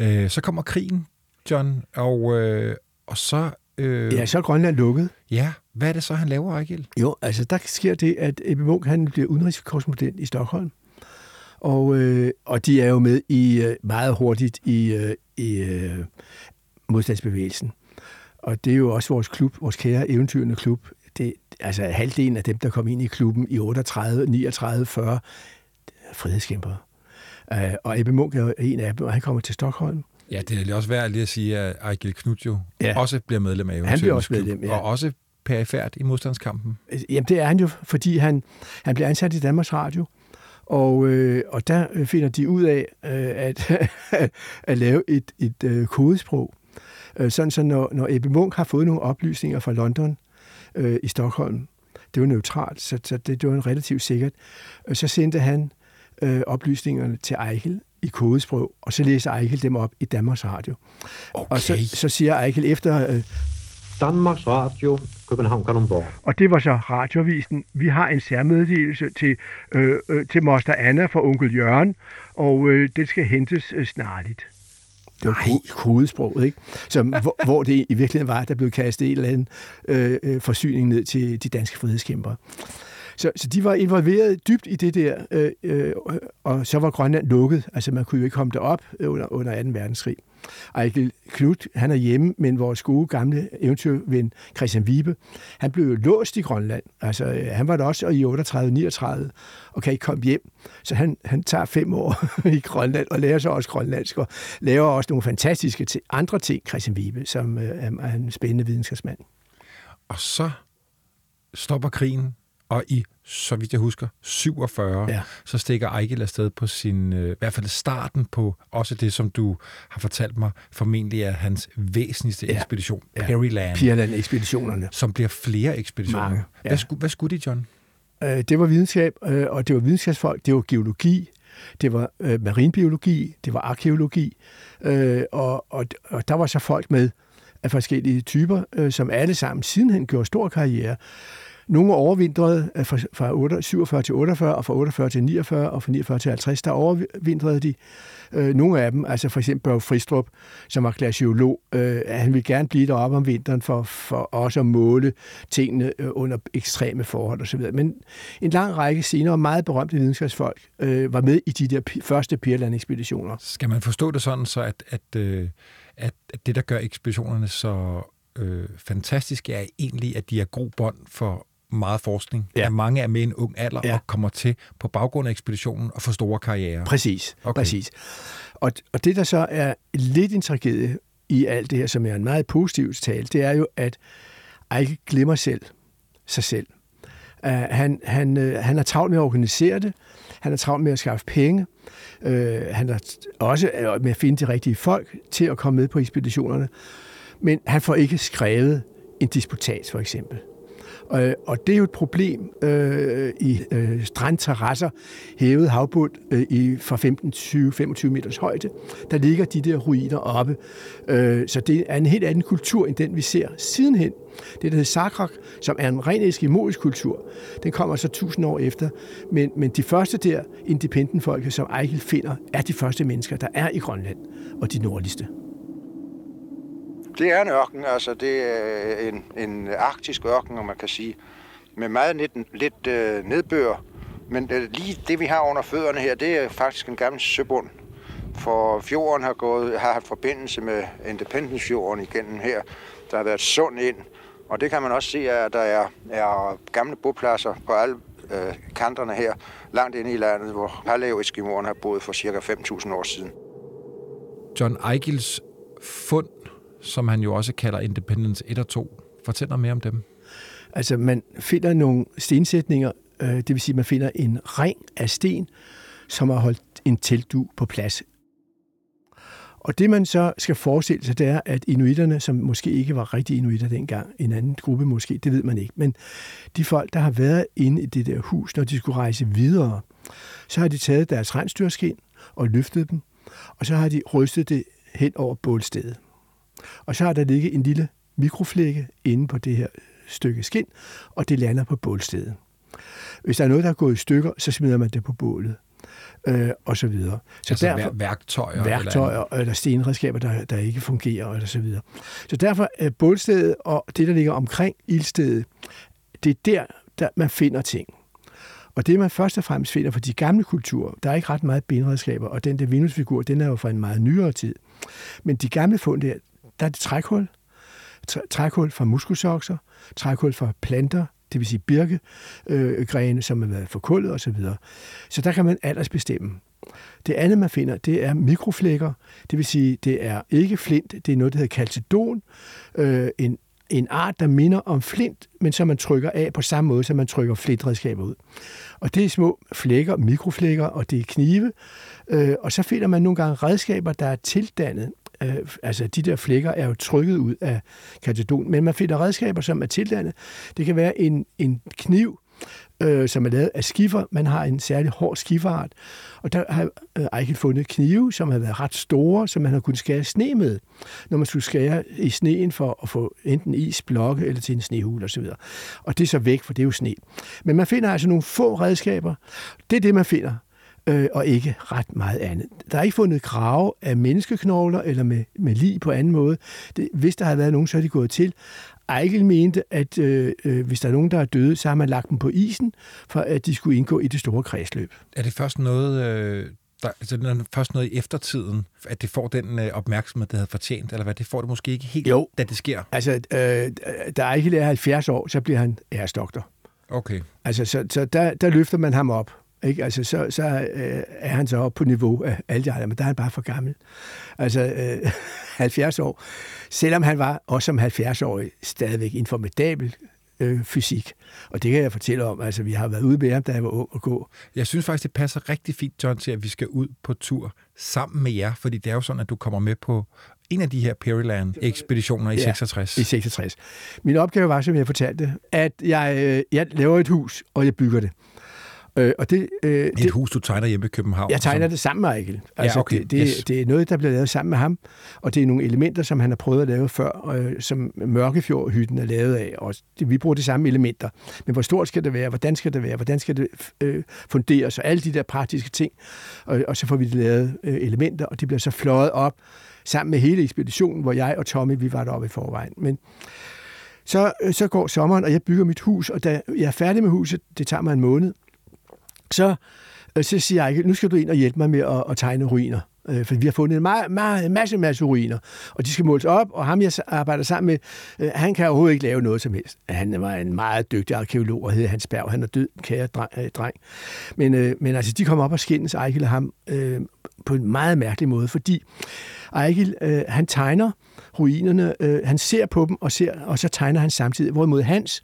Øh, så kommer krigen, John, og, øh, og så Øh, ja, så er Grønland lukket. Ja, hvad er det så, han laver, Ejgil? Jo, altså der sker det, at Ebbe Munk, han bliver udenrigskorrespondent i Stockholm. Og, øh, og de er jo med i øh, meget hurtigt i, øh, i øh, modstandsbevægelsen. Og det er jo også vores klub, vores kære eventyrende klub. Det, altså halvdelen af dem, der kom ind i klubben i 38, 39, 40, frihedskæmpere. Uh, og Ebbe Munk er en af dem, og han kommer til Stockholm. Ja, det er også værd lige at sige, at Ejgil Knut jo ja. også bliver medlem af Han bliver også medlem, ja. Og også perifært i modstandskampen. Jamen, det er han jo, fordi han, han bliver ansat i Danmarks Radio, og, øh, og der finder de ud af øh, at, at lave et, et øh, kodesprog. Øh, sådan så når, når Ebbe Munk har fået nogle oplysninger fra London øh, i Stockholm, det var neutralt, så, så det, det var relativt sikkert, øh, så sendte han øh, oplysningerne til Eichel i kodesprog, og så læser Eichel dem op i Danmarks Radio. Okay. Og så, så siger Eichel efter... Øh, Danmarks Radio, København Kalundborg. Og det var så radiovisen. Vi har en særmeddelelse til, øh, øh, til Moster Anna fra onkel Jørgen, og øh, det skal hentes øh, snarligt. Det var ko- kodesproget, ikke? Så, hvor, hvor det i virkeligheden var, der blev kastet en eller anden øh, øh, forsyning ned til de danske frihedskæmpere. Så, så de var involveret dybt i det der, øh, øh, og så var Grønland lukket. Altså man kunne jo ikke komme derop øh, under, under 2. verdenskrig. Ejkel Knut, han er hjemme, men vores gode gamle eventyrven Christian Vibe, han blev jo låst i Grønland. Altså, øh, han var der også i 38-39 og kan ikke komme hjem. Så han, han tager fem år i Grønland og lærer sig også grønlandsk og laver også nogle fantastiske t- andre ting, Christian Vibe, som øh, er en spændende videnskabsmand. Og så stopper krigen, og i, så vidt jeg husker, 47, ja. så stikker Eichel afsted på sin, øh, i hvert fald starten på også det, som du har fortalt mig, formentlig er hans væsentligste ja. ekspedition, ja. Peryland. Peryland-ekspeditionerne. Som bliver flere ekspeditioner. Mange, ja. hvad, skulle, hvad skulle de, John? Øh, det var videnskab, øh, og det var videnskabsfolk, det var geologi, det var øh, marinbiologi, det var arkeologi, øh, og, og, og der var så folk med af forskellige typer, øh, som alle sammen sidenhen gjorde stor karriere. Nogle overvintrede fra, fra 47 til 48, og fra 48 til 49, og fra 49 til 50, der overvintrede de. Øh, nogle af dem, altså for eksempel Børge Fristrup, som var glaciolog, øh, han ville gerne blive deroppe om vinteren for, for også at måle tingene øh, under ekstreme forhold osv. Men en lang række senere meget berømte videnskabsfolk var med i de der første Pirland-ekspeditioner. Skal man forstå det sådan, så at, at, at det, der gør ekspeditionerne så øh, fantastiske, er egentlig, at de er god bånd for meget forskning. Ja. At mange er med i en ung alder ja. og kommer til på baggrund af ekspeditionen og få store karriere. Præcis, okay. præcis. Og, og det, der så er lidt en tragedie i alt det her, som er en meget positiv tale, det er jo, at Eike glemmer selv sig selv. Uh, han, han, uh, han er travlt med at organisere det. Han er travlt med at skaffe penge. Uh, han er også med at finde de rigtige folk til at komme med på ekspeditionerne. Men han får ikke skrevet en disputat, for eksempel. Øh, og det er jo et problem øh, i øh, strandterrasser, hævet havbund øh, i fra 15-20-25 meters højde. Der ligger de der ruiner oppe. Øh, så det er en helt anden kultur, end den vi ser sidenhen. Det, der hedder Sakrak, som er en ren eskimoisk kultur, den kommer så tusind år efter. Men, men de første der independent-folke, som Eichel finder, er de første mennesker, der er i Grønland, og de nordligste. Det er en ørken, altså det er øh, en, en arktisk ørken, om man kan sige, med meget lidt, lidt øh, nedbør. Men øh, lige det, vi har under fødderne her, det er faktisk en gammel søbund. For fjorden har, gået, har haft forbindelse med Independence-fjorden igennem her. Der har været sund ind, og det kan man også se, at der er, er gamle bopladser på alle øh, kanterne her, langt inde i landet, hvor Palæo-eskimoerne har boet for cirka 5.000 år siden. John Eichels fund som han jo også kalder Independence 1 og 2. Fortæl noget mere om dem. Altså, man finder nogle stensætninger, øh, det vil sige, man finder en ring af sten, som har holdt en teltdu på plads. Og det, man så skal forestille sig, det er, at inuiterne, som måske ikke var rigtig inuiter dengang, en anden gruppe måske, det ved man ikke, men de folk, der har været inde i det der hus, når de skulle rejse videre, så har de taget deres rensdyrskin og løftet dem, og så har de rystet det hen over bålstedet. Og så har der ligget en lille mikroflække inde på det her stykke skin, og det lander på bålstedet. Hvis der er noget, der er gået i stykker, så smider man det på bålet. Øh, og så videre. Så altså derfor, værktøjer? Værktøjer eller, eller stenredskaber, der, der ikke fungerer, eller så videre. Så derfor er bålstedet og det, der ligger omkring ildstedet, det er der, der man finder ting. Og det, man først og fremmest finder for de gamle kulturer, der er ikke ret meget benredskaber, og den der Venusfigur, den er jo fra en meget nyere tid. Men de gamle fund der, der er det trækhul. Trækhul fra muskelsokser, trækhul fra planter, det vil sige birkegrene, øh, som har været forkullet osv. Så, så der kan man aldersbestemme. Det andet, man finder, det er mikroflækker. Det vil sige, det er ikke flint, det er noget, der hedder calcedon. Øh, en, en art, der minder om flint, men som man trykker af på samme måde, som man trykker flintredskaber ud. Og det er små flækker, mikroflækker, og det er knive. Øh, og så finder man nogle gange redskaber, der er tildannet øh, altså de der flækker er jo trykket ud af katedon, men man finder redskaber, som er tildannet. Det kan være en, en kniv, øh, som er lavet af skifer. Man har en særlig hård skiferart, og der har øh, Eichel fundet knive, som har været ret store, som man har kunnet skære sne med, når man skulle skære i sneen for at få enten is, blokke eller til en snehul osv. Og det er så væk, for det er jo sne. Men man finder altså nogle få redskaber. Det er det, man finder øh, og ikke ret meget andet. Der er ikke fundet grave af menneskeknogler eller med, med lig på anden måde. Det, hvis der havde været nogen, så er de gået til. Eichel mente, at øh, øh, hvis der er nogen, der er døde, så har man lagt dem på isen, for at de skulle indgå i det store kredsløb. Er det først noget, øh, der, altså, det er først noget i eftertiden, at det får den øh, opmærksomhed, det havde fortjent, eller hvad? Det får det måske ikke helt, Jo. da det sker. Altså, øh, da Eichel er 70 år, så bliver han æresdoktor. Okay. Altså, så, så der, der løfter man ham op. Ikke? Altså, så, så øh, er han så oppe på niveau af alle de andre, men der er han bare for gammel. Altså, øh, 70 år. Selvom han var også som 70-årig stadigvæk en formidabel øh, fysik. Og det kan jeg fortælle om. Altså, vi har været ude med ham, da jeg var ung og gå. Jeg synes faktisk, det passer rigtig fint, John, til at vi skal ud på tur sammen med jer, fordi det er jo sådan, at du kommer med på en af de her Peryland-ekspeditioner i Ja, 66. I 66. Min opgave var, som jeg fortalte, at jeg, øh, jeg laver et hus, og jeg bygger det. Øh, og det, øh, Et det, hus, du tegner hjemme i København. jeg tegner som- det sammen med Eichel. Altså, okay. det, det, Yes. det er noget, der bliver lavet sammen med ham, og det er nogle elementer, som han har prøvet at lave før, øh, som Mørkefjordhytten er lavet af. Og det, vi bruger de samme elementer. Men hvor stort skal det være? Hvordan skal det være? Hvordan skal det øh, funderes? Og alle de der praktiske ting. Og, og så får vi det lavet øh, elementer, og de bliver så fløjet op sammen med hele ekspeditionen, hvor jeg og Tommy, vi var deroppe i forvejen. Men så, øh, så går sommeren, og jeg bygger mit hus, og da jeg er færdig med huset, det tager mig en måned, så, øh, så siger jeg, nu skal du ind og hjælpe mig med at, at tegne ruiner. Øh, For vi har fundet en meget, meget, masse, masse ruiner, og de skal måles op, og ham, jeg arbejder sammen med, øh, han kan overhovedet ikke lave noget som helst. Han var en meget dygtig arkeolog, og hed Hans Berg. Han er død, kære dreng. øh, dreng. Men, øh, men altså, de kom op og skændes, Ejkel og ham, øh, på en meget mærkelig måde, fordi Ejkel, øh, han tegner ruinerne, øh, han ser på dem, og, ser, og så tegner han samtidig. Hvorimod Hans,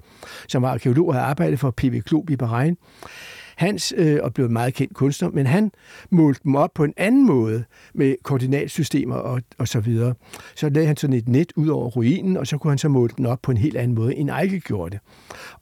som var arkeolog og havde arbejdet for P.V. Klub i Bahrain, Hans øh, og blev en meget kendt kunstner, men han målte dem op på en anden måde med koordinatsystemer og, og så videre. Så lagde han sådan et net ud over ruinen, og så kunne han så måle den op på en helt anden måde, end Eichel gjorde det.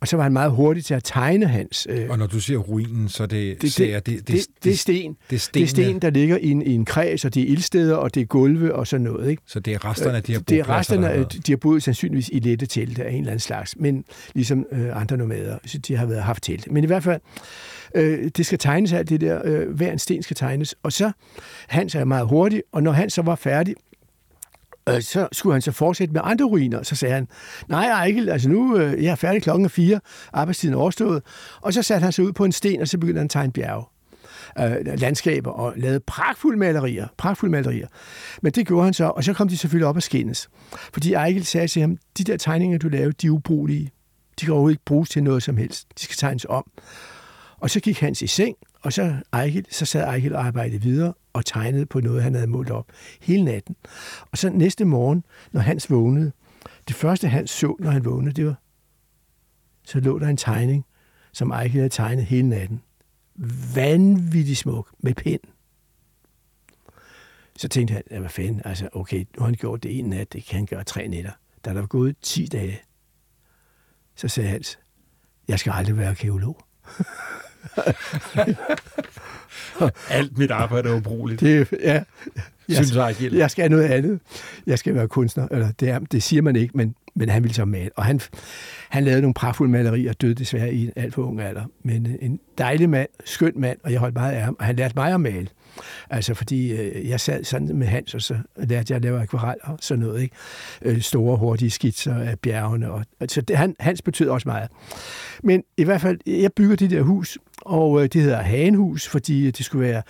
Og så var han meget hurtig til at tegne Hans. Øh, Og når du siger ruinen, så det, det, ser det, det, det, det er sten. Det er Det stenene, er sten, der ligger i en, i en kreds, og det er ildsteder, og det er gulve og sådan noget. Ikke? så det er resterne af de her det er resterne, der har af- været. de har boet sandsynligvis i lette telte af en eller anden slags, men ligesom øh, andre nomader, så de har været haft telte. Men i hvert fald, øh, det skal tegnes alt det der, øh, hver en sten skal tegnes, og så, Hans er meget hurtig, og når han så var færdig, øh, så skulle han så fortsætte med andre ruiner. Så sagde han, nej Eichel, altså nu øh, jeg er færdig klokken er fire, arbejdstiden er overstået. Og så satte han sig ud på en sten, og så begyndte han at tegne bjerge øh, landskaber og lavede pragtfulde malerier, pragtfulde malerier. Men det gjorde han så, og så kom de selvfølgelig op og skændes. Fordi Eichel sagde til ham, de der tegninger, du lavede, de er ubrugelige. De kan overhovedet ikke bruges til noget som helst. De skal tegnes om. Og så gik Hans i seng, og så, Eichel, så sad Eichel og arbejdede videre og tegnede på noget, han havde målt op hele natten. Og så næste morgen, når Hans vågnede, det første Hans så, når han vågnede, det var, så lå der en tegning, som Eichel havde tegnet hele natten. Vanvittig smuk, med pind. Så tænkte han, ja, hvad fanden, altså okay, nu har han gjort det en nat, det kan han gøre tre nætter. Da der var gået 10 dage, så sagde Hans, jeg skal aldrig være arkeolog. Alt mit arbejde er ubrugeligt. Det, ja, jeg, Synes jeg jeg skal noget andet. Jeg skal være kunstner. Eller det, er, det siger man ikke, men, men han ville så male. Og han, han lavede nogle pragtfulde malerier og døde desværre i en alt for ung alder. Men øh, en dejlig mand, skøn mand, og jeg holdt meget af ham. Og han lærte mig at male. Altså fordi øh, jeg sad sådan med Hans, og så lærte jeg at lave akvarel og sådan noget. Ikke? Øh, store, hurtige skitser af bjergene. Og, altså det, han, Hans betød også meget. Men i hvert fald, jeg bygger det der hus, og øh, det hedder Hagenhus, fordi øh, det skulle være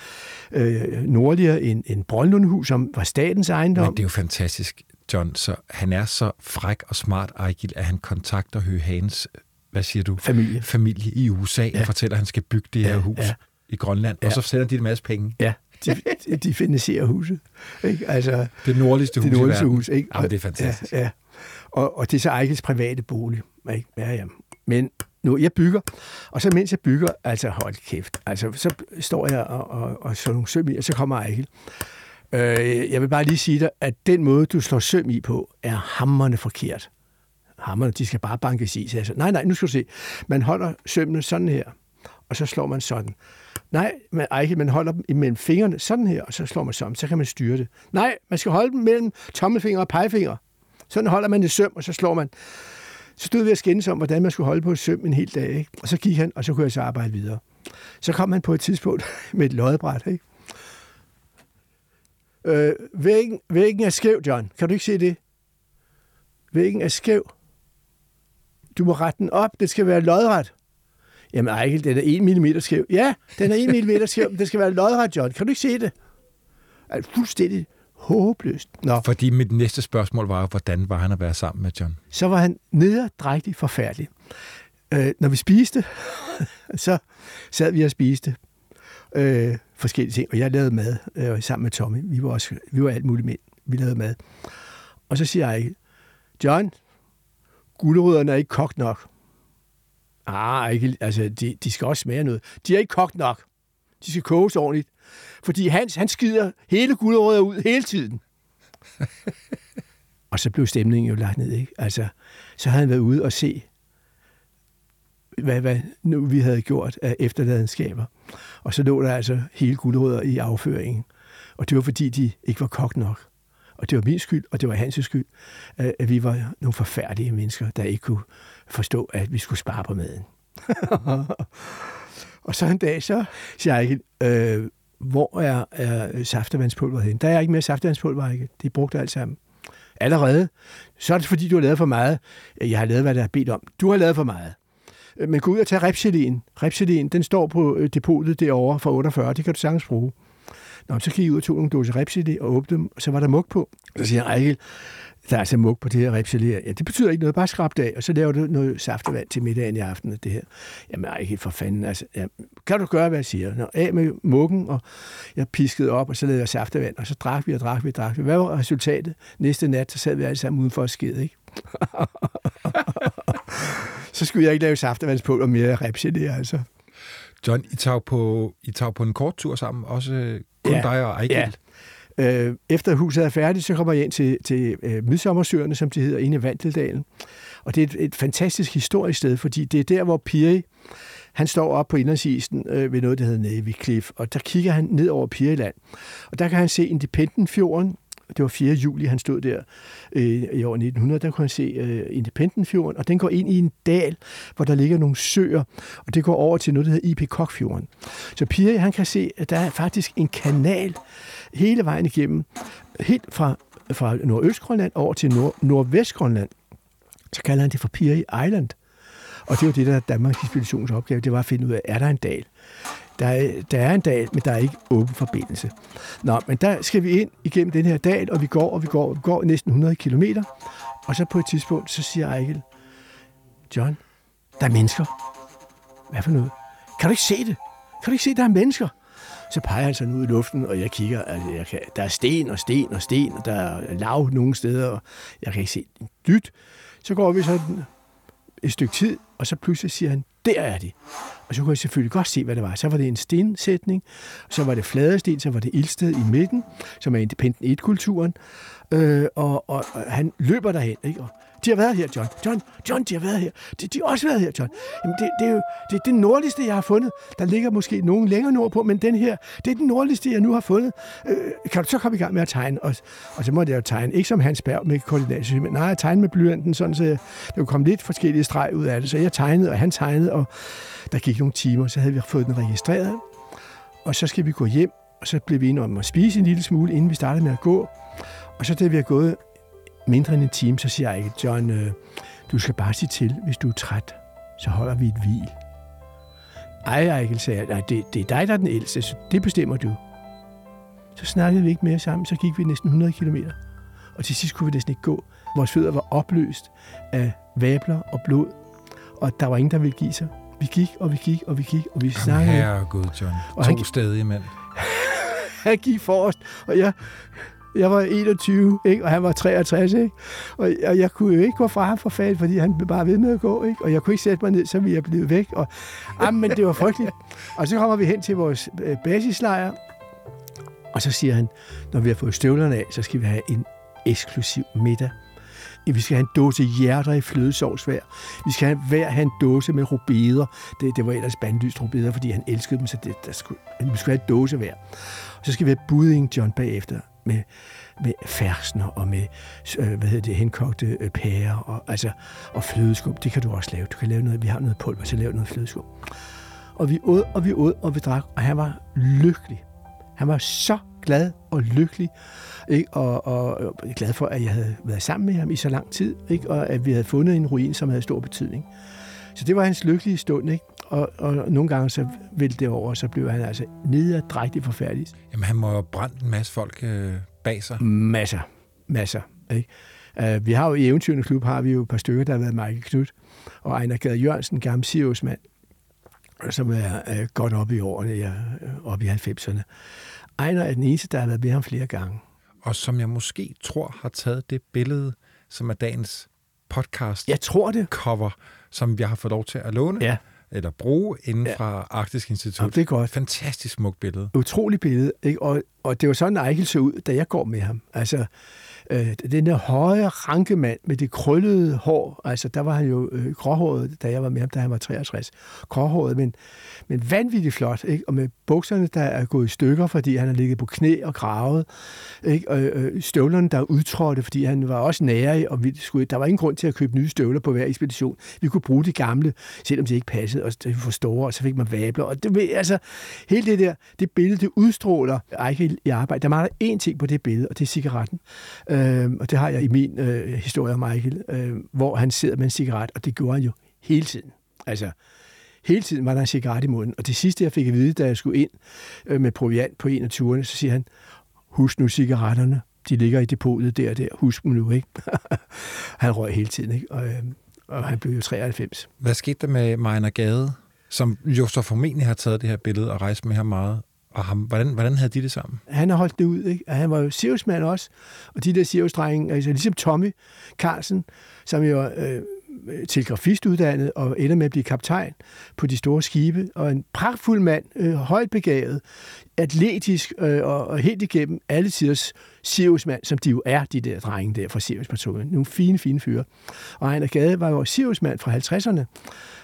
øh, nordligere end, end Brøndlundhus, som var statens ejendom. Men det er jo fantastisk, John. Så han er så fræk og smart, Ejgil, at han kontakter Høgh Hagens, hvad siger du, Familie. familie i USA Ja. og fortæller, at han skal bygge det her Ja, hus ja. i Grønland. Ja. Og så sender de en masse penge. Ja, de, de, finansierer huset. Ikke? Altså, Det nordligste hus det i nordligste verden. hus. Ikke? Jamen, det er fantastisk. Ja, ja. Og, og det er så Eichels private bolig. Ikke? Ja, ja. Men nu, jeg bygger, og så mens jeg bygger, altså hold kæft, altså så står jeg og, og, og så nogle søm i, og så kommer Eichel. Øh, jeg vil bare lige sige dig, at den måde, du slår søm i på, er hammerne forkert. Hammerne, de skal bare bankes i. Så jeg sagde, nej, nej, nu skal du se. Man holder sømmene sådan her, og så slår man sådan. Nej, man, ej, man holder dem imellem fingrene, sådan her, og så slår man sådan, så kan man styre det. Nej, man skal holde dem mellem tommelfinger og pegefinger. Sådan holder man det søm, og så slår man. Så stod vi at skændes om, hvordan man skulle holde på et søm en hel dag. Ikke? Og så gik han, og så kunne jeg så arbejde videre. Så kom han på et tidspunkt med et lodbræt. Ikke? Øh, væggen, væggen er skæv, John. Kan du ikke se det? Væggen er skæv. Du må rette den op. Det skal være lodret. Jamen, Ejkel, den er 1 mm skæv. Ja, den er 1 mm skæv. Det skal være lodret, John. Kan du ikke se det? Altså, fuldstændig håbløst. Nå. Fordi mit næste spørgsmål var, hvordan var han at være sammen med John? Så var han nederdrægtig forfærdelig. Øh, når vi spiste, så sad vi og spiste øh, forskellige ting, og jeg lavede mad øh, sammen med Tommy. Vi var, også, vi var alt muligt mænd. Vi lavede mad. Og så siger jeg, John, gulerødderne er ikke kogt nok. Ah, ikke, altså, de, de skal også smage noget. De er ikke kogt nok. De skal koges ordentligt. Fordi Hans, han skider hele gulerødder ud hele tiden. og så blev stemningen jo lagt ned, ikke? Altså, så havde han været ude og se, hvad, hvad nu vi havde gjort af efterladenskaber. Og så lå der altså hele gulerødder i afføringen. Og det var fordi, de ikke var kogt nok. Og det var min skyld, og det var hans skyld, at vi var nogle forfærdelige mennesker, der ikke kunne forstå, at vi skulle spare på maden. og så en dag, så siger jeg ikke, øh, hvor er, er saftevandspulveret hen? Der er ikke mere saftevandspulver, ikke? Det er brugt alt sammen. Allerede. Så er det fordi, du har lavet for meget. Jeg har lavet, hvad der er bedt om. Du har lavet for meget. Øh, men gå ud og tage repsilin. Repsilin, den står på øh, depotet derovre fra 48. Det kan du sagtens bruge. Nå, så gik jeg ud og tog nogle dåser repsilin og åbnede dem, og så var der mug på. Så siger jeg, der er altså mug på det her repsilin. Ja, det betyder ikke noget, bare skrab det af, og så laver du noget saftevand til middagen i aften. Det her. Jamen, ej, for fanden. Altså, ja, kan du gøre, hvad jeg siger? Nå, af med muggen, og jeg piskede op, og så lavede jeg saftevand, og så drak vi og drak vi og drak vi. Hvad var resultatet? Næste nat, så sad vi alle sammen udenfor og skede, ikke? så skulle jeg ikke lave saftevandspulver mere repgelé, altså. John, I tager, på, I tager på en kort tur sammen, også kun ja, dig og Ejgil. Ja, Øh, efter huset er færdigt, så kommer jeg ind til, til øh, Midsommersøerne, som de hedder, inde i Vandeldalen. Og det er et, et fantastisk historisk sted, fordi det er der, hvor Piri, han står op på indlandsisen øh, ved noget, der hedder Navy Cliff, og der kigger han ned over Piriland. Og der kan han se Independent-fjorden, det var 4. juli, han stod der øh, i år 1900, der kunne han se øh, Independentfjorden, og den går ind i en dal, hvor der ligger nogle søer, og det går over til noget, der hedder IP Kokfjorden. Så Pia, han kan se, at der er faktisk en kanal hele vejen igennem, helt fra, fra Nordøstgrønland over til Nord, Nordvestgrønland. Så kalder han det for Piri Island. Og det var det, der er Danmarks Inspirationsopgave, det var at finde ud af, er der en dal? Der er, der er en dal, men der er ikke åben forbindelse. Nå, men der skal vi ind igennem den her dal, og vi går, og vi går, og vi går næsten 100 kilometer. Og så på et tidspunkt, så siger Ejkel, John, der er mennesker. Hvad for noget? Kan du ikke se det? Kan du ikke se, der er mennesker? Så peger han sådan ud i luften, og jeg kigger, altså jeg kan, der er sten og sten og sten, og der er lav nogle steder, og jeg kan ikke se en dyt. Så går vi sådan et stykke tid, og så pludselig siger han, der er de. Og så kunne jeg selvfølgelig godt se, hvad det var. Så var det en stensætning, så var det fladesten, så var det ildsted i midten, som er Independent 1-kulturen, øh, og, og, og han løber derhen, ikke? Og de har været her, John. John, John, de har været her. De, de har også været her, John. Jamen, det, det er jo det, er det nordligste, jeg har fundet. Der ligger måske nogen længere nordpå, men den her, det er den nordligste, jeg nu har fundet. Øh, kan du så komme i gang med at tegne? Og, og så må jeg jo tegne, ikke som Hans Berg med koordinatsystem, men nej, jeg tegne med blyanten, sådan så jeg, der kunne komme lidt forskellige streg ud af det. Så jeg tegnede, og han tegnede, og der gik nogle timer, så havde vi fået den registreret. Og så skal vi gå hjem, og så blev vi enige om at spise en lille smule, inden vi startede med at gå. Og så da vi har gået mindre end en time, så siger jeg ikke, John, øh, du skal bare sige til, hvis du er træt, så holder vi et hvil. Ej, Ejkel, sagde jeg, nej, det, det er dig, der er den ældste, så det bestemmer du. Så snakkede vi ikke mere sammen, så gik vi næsten 100 km. Og til sidst kunne vi næsten ikke gå. Vores fødder var opløst af vabler og blod, og der var ingen, der ville give sig. Vi gik, og vi gik, og vi gik, og vi snakkede. Herre Gud, John. Og to han, stadig mand. han gik forrest, og jeg jeg var 21, ikke? og han var 63, ikke? Og, og jeg kunne jo ikke gå fra ham for fat, fordi han blev bare ved med at gå, ikke? og jeg kunne ikke sætte mig ned, så ville jeg blive væk. Og, ah, men det var frygteligt. Og så kommer vi hen til vores øh, basislejr, og så siger han, når vi har fået støvlerne af, så skal vi have en eksklusiv middag. vi skal have en dåse hjerter i flødesovs hver. Vi skal have, hver have en dåse med rubeder. Det, det var ellers bandlyst rubeder, fordi han elskede dem, så det, der skulle, vi skulle have en dåse hver. Og så skal vi have budding John bagefter med, med fersner og med øh, hvad hedder det, henkogte øh, pærer og, altså, og flødeskum. Det kan du også lave. Du kan lave noget, vi har noget pulver, så lave noget flødeskum. Og vi åd, og vi åd, og vi drak, og han var lykkelig. Han var så glad og lykkelig, ikke? Og, og, og glad for, at jeg havde været sammen med ham i så lang tid, ikke? og at vi havde fundet en ruin, som havde stor betydning. Så det var hans lykkelige stund, ikke? Og, og nogle gange så ville det over, og så blev han altså nederdrægtig forfærdelig. Jamen, han må have brændt en masse folk øh, bag sig. Masser, masser. Ikke? Uh, vi har jo i Eventyrende Klub, har vi jo et par stykker, der har været Michael Knudt, og Ejner Gade Jørgensen, gammel Sirius-mand, som er uh, godt oppe i årene, ja, oppe i 90'erne. Ejner er den eneste, der har været med ham flere gange. Og som jeg måske tror har taget det billede, som er dagens podcast Jeg tror det. cover, som jeg har fået lov til at låne. Ja. eller bruge inden Ja. fra Arktisk Institut. Ja, det er godt. Fantastisk smukt billede. utroligt billede. Ikke? Og, og det var sådan, Eichel så ud, da jeg går med ham. Altså, øh, den der høje rankemand med det krøllede hår, altså der var han jo øh, gråhåret, da jeg var med ham, da han var 63. Gråhåret, men, men vanvittigt flot, ikke? og med bukserne, der er gået i stykker, fordi han har ligget på knæ og gravet. Ikke? Og øh, støvlerne, der er udtrådte, fordi han var også nære, og vi skulle, der var ingen grund til at købe nye støvler på hver ekspedition. Vi kunne bruge de gamle, selvom de ikke passede, og det var for store, og så fik man vabler. Og det, altså, hele det der, det billede, det udstråler Eichel i arbejde. Der mangler én ting på det billede, og det er cigaretten. Øh, Øh, og det har jeg i min øh, historie om Michael, øh, hvor han sidder med en cigaret, og det gjorde han jo hele tiden. Altså, hele tiden var der en cigaret i munden. Og det sidste, jeg fik at vide, da jeg skulle ind øh, med proviant på en af turene, så siger han, husk nu cigaretterne. De ligger i depotet der og der. Husk dem nu, ikke? han røg hele tiden, ikke? Og, øh, og han blev jo 93. Hvad skete der med Majner Gade, som jo så formentlig har taget det her billede og rejst med her meget? Og ham, hvordan, hvordan havde de det sammen? han har holdt det ud, ikke? Og han var jo Sirius-mand også. Og de der Sirius-drenge, altså ligesom Tommy Carlsen, som jo øh, telegrafist uddannet og ender med at blive kaptajn på de store skibe, og en pragtfuld mand, øh, højt begavet, atletisk øh, og, og helt igennem alle tiders Sirius-mand, som de jo er, de der drenge der fra Sirius-patruljen. Nogle fine, fine fyre. Og Ejner Gade var jo Sirius-mand fra 50'erne,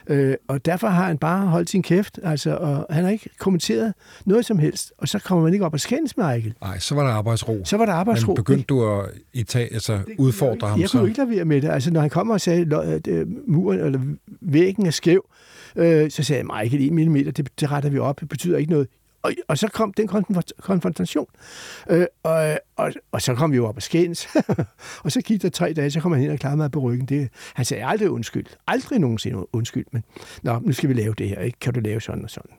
øh, og derfor har han bare holdt sin kæft, altså, og han har ikke kommenteret noget som helst, og så kommer man ikke op og skændes med Eichel. Nej, så var der arbejdsro. Så var der arbejdsro. Men begyndte du at i tag, altså, udfordre ham jeg så? kunne ikke lade være med det. Altså, når han kommer og sagde, at øh, muren eller væggen er skæv, øh, så sagde jeg, Michael, 1 mm, det, det retter vi op. Det betyder ikke noget. Og, og så kom den konfront- konfrontation. Øh, og, og, og så kom vi jo op og skændes. og så gik der tre dage, så kom han hen og klarede mig på ryggen. Det, han sagde aldrig undskyld. Aldrig nogensinde undskyld. Men nå, nu skal vi lave det her. Ikke? Kan du lave sådan og sådan?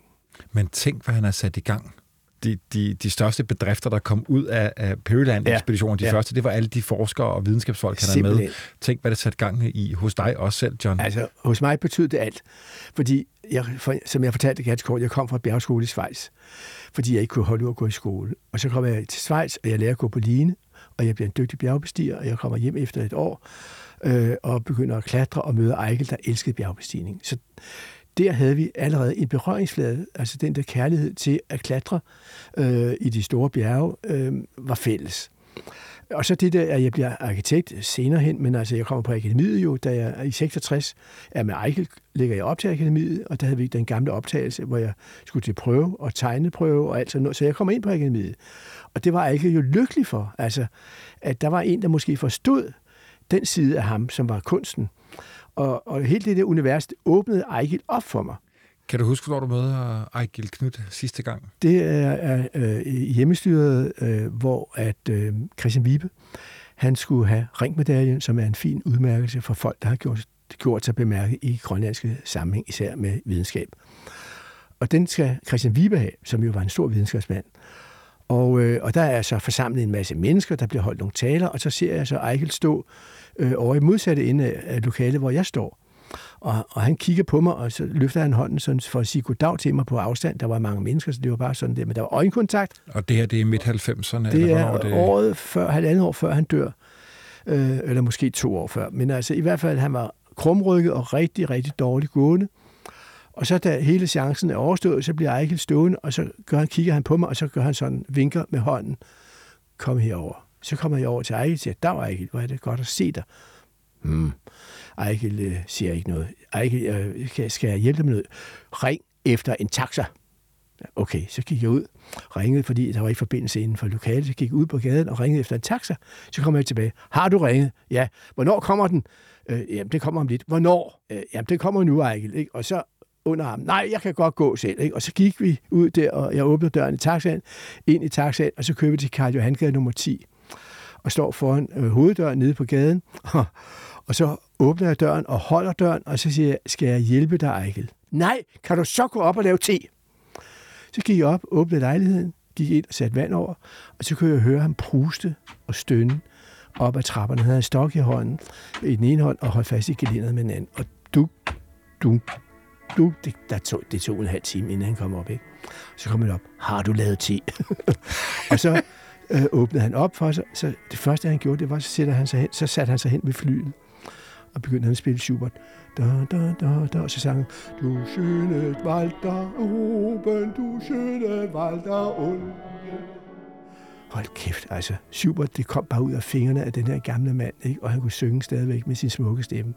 Men tænk, hvad han har sat i gang. De, de, de største bedrifter, der kom ud af, af Peryland-ekspeditionen, de Ja. første, det var alle de forskere og videnskabsfolk, han er med. Tænk, hvad det satte gang i hos dig også selv, John. Altså, hos mig betød det alt. Fordi, jeg, for, som jeg fortalte ganske kort, jeg kom fra bjergskole i Schweiz, fordi jeg ikke kunne holde ud at gå i skole. Og så kom jeg til Schweiz, og jeg lærer at gå på line, og jeg bliver en dygtig bjergbestiger, og jeg kommer hjem efter et år, øh, og begynder at klatre og møde Eichel, der elskede bjergbestigning. Så der havde vi allerede en berøringsflade, altså den der kærlighed til at klatre øh, i de store bjerge, øh, var fælles. Og så det der, at jeg bliver arkitekt senere hen, men altså jeg kommer på akademiet jo, da jeg i 66 er med Eichel, ligger jeg op til akademiet, og der havde vi den gamle optagelse, hvor jeg skulle til prøve og tegneprøve og alt sådan noget, så jeg kommer ind på akademiet. Og det var Eichel jo lykkelig for, altså at der var en, der måske forstod den side af ham, som var kunsten. Og, og hele det der univers det åbnede Eichel op for mig. Kan du huske, hvor du mødte Ejgil Knud sidste gang? Det er, er øh, i hjemmestyret, øh, hvor at øh, Christian Vibe, han skulle have ringmedaljen, som er en fin udmærkelse for folk, der har gjort, gjort sig bemærket i grønlandske sammenhæng, især med videnskab. Og den skal Christian Vibe have, som jo var en stor videnskabsmand. Og, øh, og der er så forsamlet en masse mennesker, der bliver holdt nogle taler, og så ser jeg så Eichel stå øh, over i modsatte ende af af lokalet, hvor jeg står. Og, og han kigger på mig, og så løfter han hånden sådan for at sige goddag til mig på afstand. Der var mange mennesker, så det var bare sådan der. Men der var øjenkontakt. Og det her, det er midt-90'erne? Det er det... året før, halvandet år før han dør. Øh, eller måske to år før. Men altså i hvert fald, han var krumrykket og rigtig, rigtig dårligt gående. Og så da hele chancen er overstået, så bliver Eichel stående, og så gør han, kigger han på mig, og så gør han sådan, vinker med hånden. Kom herover. Så kommer jeg over til Eichel og siger, dag Eichel, hvor er det godt at se dig. Hmm. Ejkel øh, siger ikke noget. Ejkel, øh, skal, skal jeg hjælpe dig med noget? Ring efter en taxa. Okay, så gik jeg ud, ringede, fordi der var ikke forbindelse inden for lokalet. Så gik jeg ud på gaden og ringede efter en taxa. Så kom jeg tilbage. Har du ringet? Ja. Hvornår kommer den? Øh, jamen, det kommer om lidt. Hvornår? Øh, jamen, det kommer nu, Ejkel. Ikke? Og så under ham. Nej, jeg kan godt gå selv. Ikke? Og så gik vi ud der, og jeg åbnede døren i taxaen, ind i taxaen, og så købte vi til Karl Johan nummer 10, og står foran øh, hoveddøren nede på gaden, og, og så åbner jeg døren og holder døren, og så siger jeg, skal jeg hjælpe dig, Ejkel? Nej, kan du så gå op og lave te? Så gik jeg op, åbnede lejligheden, gik ind og satte vand over, og så kunne jeg høre ham pruste og stønne op ad trapperne. Han havde en stok i hånden, i den ene hånd, og holdt fast i gelinderet med den anden. Og du, du, du, det, der tog, det tog en halv time, inden han kom op. Ikke? Så kom han op, har du lavet te? og så øh, åbnede han op for sig. Så det første, han gjorde, det var, så, sætter han sig hen, så satte han sig hen ved flyet og begyndte han at spille Schubert. Da, da, da, da, og så sang han, Du schöne Wald da oben, du schöne Wald da unten. Hold kæft, altså. Schubert, det kom bare ud af fingrene af den her gamle mand, ikke? og han kunne synge stadigvæk med sin smukke stemme.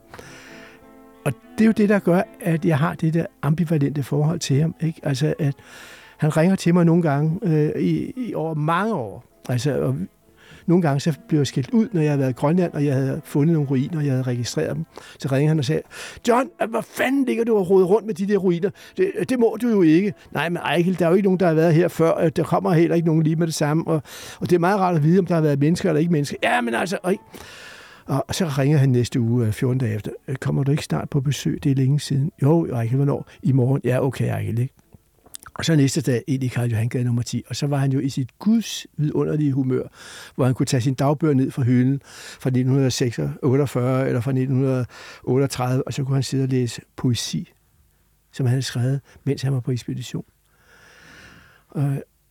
Og det er jo det, der gør, at jeg har det der ambivalente forhold til ham. Ikke? Altså, at han ringer til mig nogle gange øh, i, i over mange år. Altså, og nogle gange så blev jeg skilt ud, når jeg havde været i Grønland, og jeg havde fundet nogle ruiner, og jeg havde registreret dem. Så ringede han og sagde, John, hvad fanden ligger du og roder rundt med de der ruiner? Det, det må du jo ikke. Nej, men Ejkel, der er jo ikke nogen, der har været her før. Der kommer heller ikke nogen lige med det samme. Og, og det er meget rart at vide, om der har været mennesker eller ikke mennesker. Ja, men altså... Og, Og så ringer han næste uge, øh, 14 dage efter. Øh, kommer du ikke snart på besøg? Det er længe siden. Jo, Ejkel, hvornår? I morgen. Ja, okay, Ejkel, ikke? Og så næste dag ind i Karl Johan Gade nummer 10, og så var han jo i sit guds vidunderlige humør, hvor han kunne tage sin dagbøger ned fra hylden fra 1948 eller fra 1938, og så kunne han sidde og læse poesi, som han havde skrevet, mens han var på ekspedition.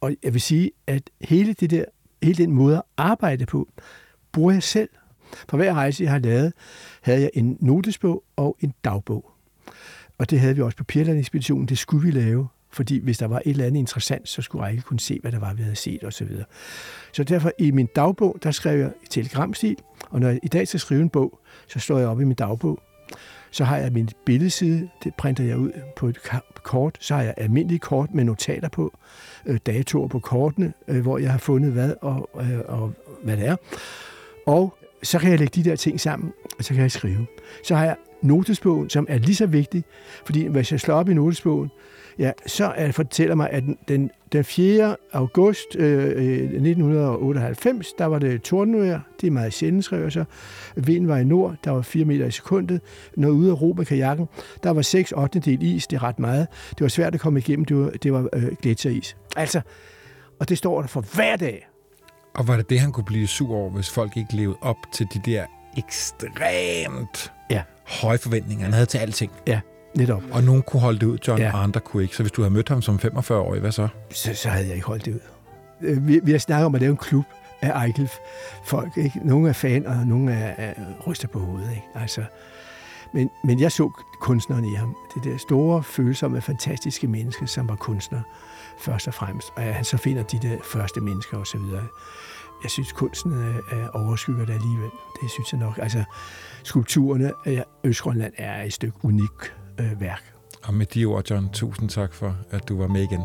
Og jeg vil sige, at hele, det der, hele den måde at arbejde på, bruger jeg selv. For hver rejse, jeg har lavet, havde jeg en notesbog og en dagbog. Og det havde vi også på Pirland-ekspeditionen. Det skulle vi lave fordi hvis der var et eller andet interessant, så skulle jeg ikke kunne se, hvad der var, vi havde set osv. Så, så derfor i min dagbog, der skrev jeg i telegramstil, og når jeg i dag skal skrive en bog, så slår jeg op i min dagbog. Så har jeg min billedside, det printer jeg ud på et kort. Så har jeg almindelige kort med notater på, øh, datoer på kortene, øh, hvor jeg har fundet hvad og, øh, og hvad det er. Og så kan jeg lægge de der ting sammen, og så kan jeg skrive. Så har jeg notesbogen, som er lige så vigtig, fordi hvis jeg slår op i notesbogen, ja, så er, fortæller mig, at den, den 4. august øh, 1998, der var det tordenvejr. Det er meget sjældent, skriver så. Vinden var i nord, der var 4 meter i sekundet. Når ude at ro med kajakken, der var 6 8. del is, det er ret meget. Det var svært at komme igennem, det var, det var øh, gletsjeris. Altså, og det står der for hver dag. Og var det det, han kunne blive sur over, hvis folk ikke levede op til de der ekstremt ja. høje forventninger, han havde til alting? Ja. Netop. Og nogen kunne holde det ud, John, ja. og andre kunne ikke. Så hvis du havde mødt ham som 45-årig, hvad så? så? Så havde jeg ikke holdt det ud. Øh, vi, vi har snakket om at lave en klub af Eichel-folk. Ikke? Nogle er fan, og nogle er, er ryster på hovedet. Ikke? Altså, men, men jeg så kunstneren i ham. Det der store, følsomme, fantastiske menneske, som var kunstner først og fremmest. Og han så finder de der første mennesker osv. Jeg synes, kunsten er, er overskygger det alligevel. Det synes jeg nok. Altså, skulpturerne af Østgrønland er et stykke unikt øh, værk. Og med de ord, John, tusind tak for, at du var med igen.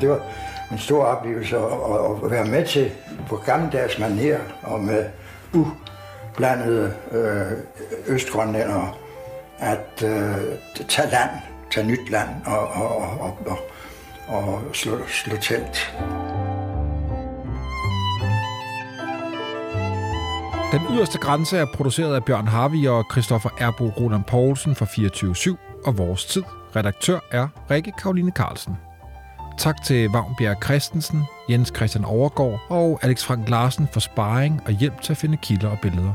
Det var en stor oplevelse at, at være med til på gammeldags manér og med ublandede øh, østgrønlændere at øh, tage land, tage nyt land og, og, og, og, og slå, slå telt. Den yderste grænse er produceret af Bjørn Harvey og Christoffer Erbo Roland Poulsen fra 24 og Vores Tid. Redaktør er Rikke Karoline Carlsen. Tak til Vagnbjerg Christensen, Jens Christian Overgaard og Alex Frank Larsen for sparring og hjælp til at finde kilder og billeder.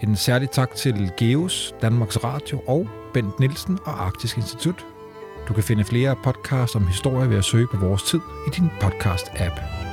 En særlig tak til Geos, Danmarks Radio og Bent Nielsen og Arktisk Institut. Du kan finde flere podcasts om historie ved at søge på Vores Tid i din podcast-app.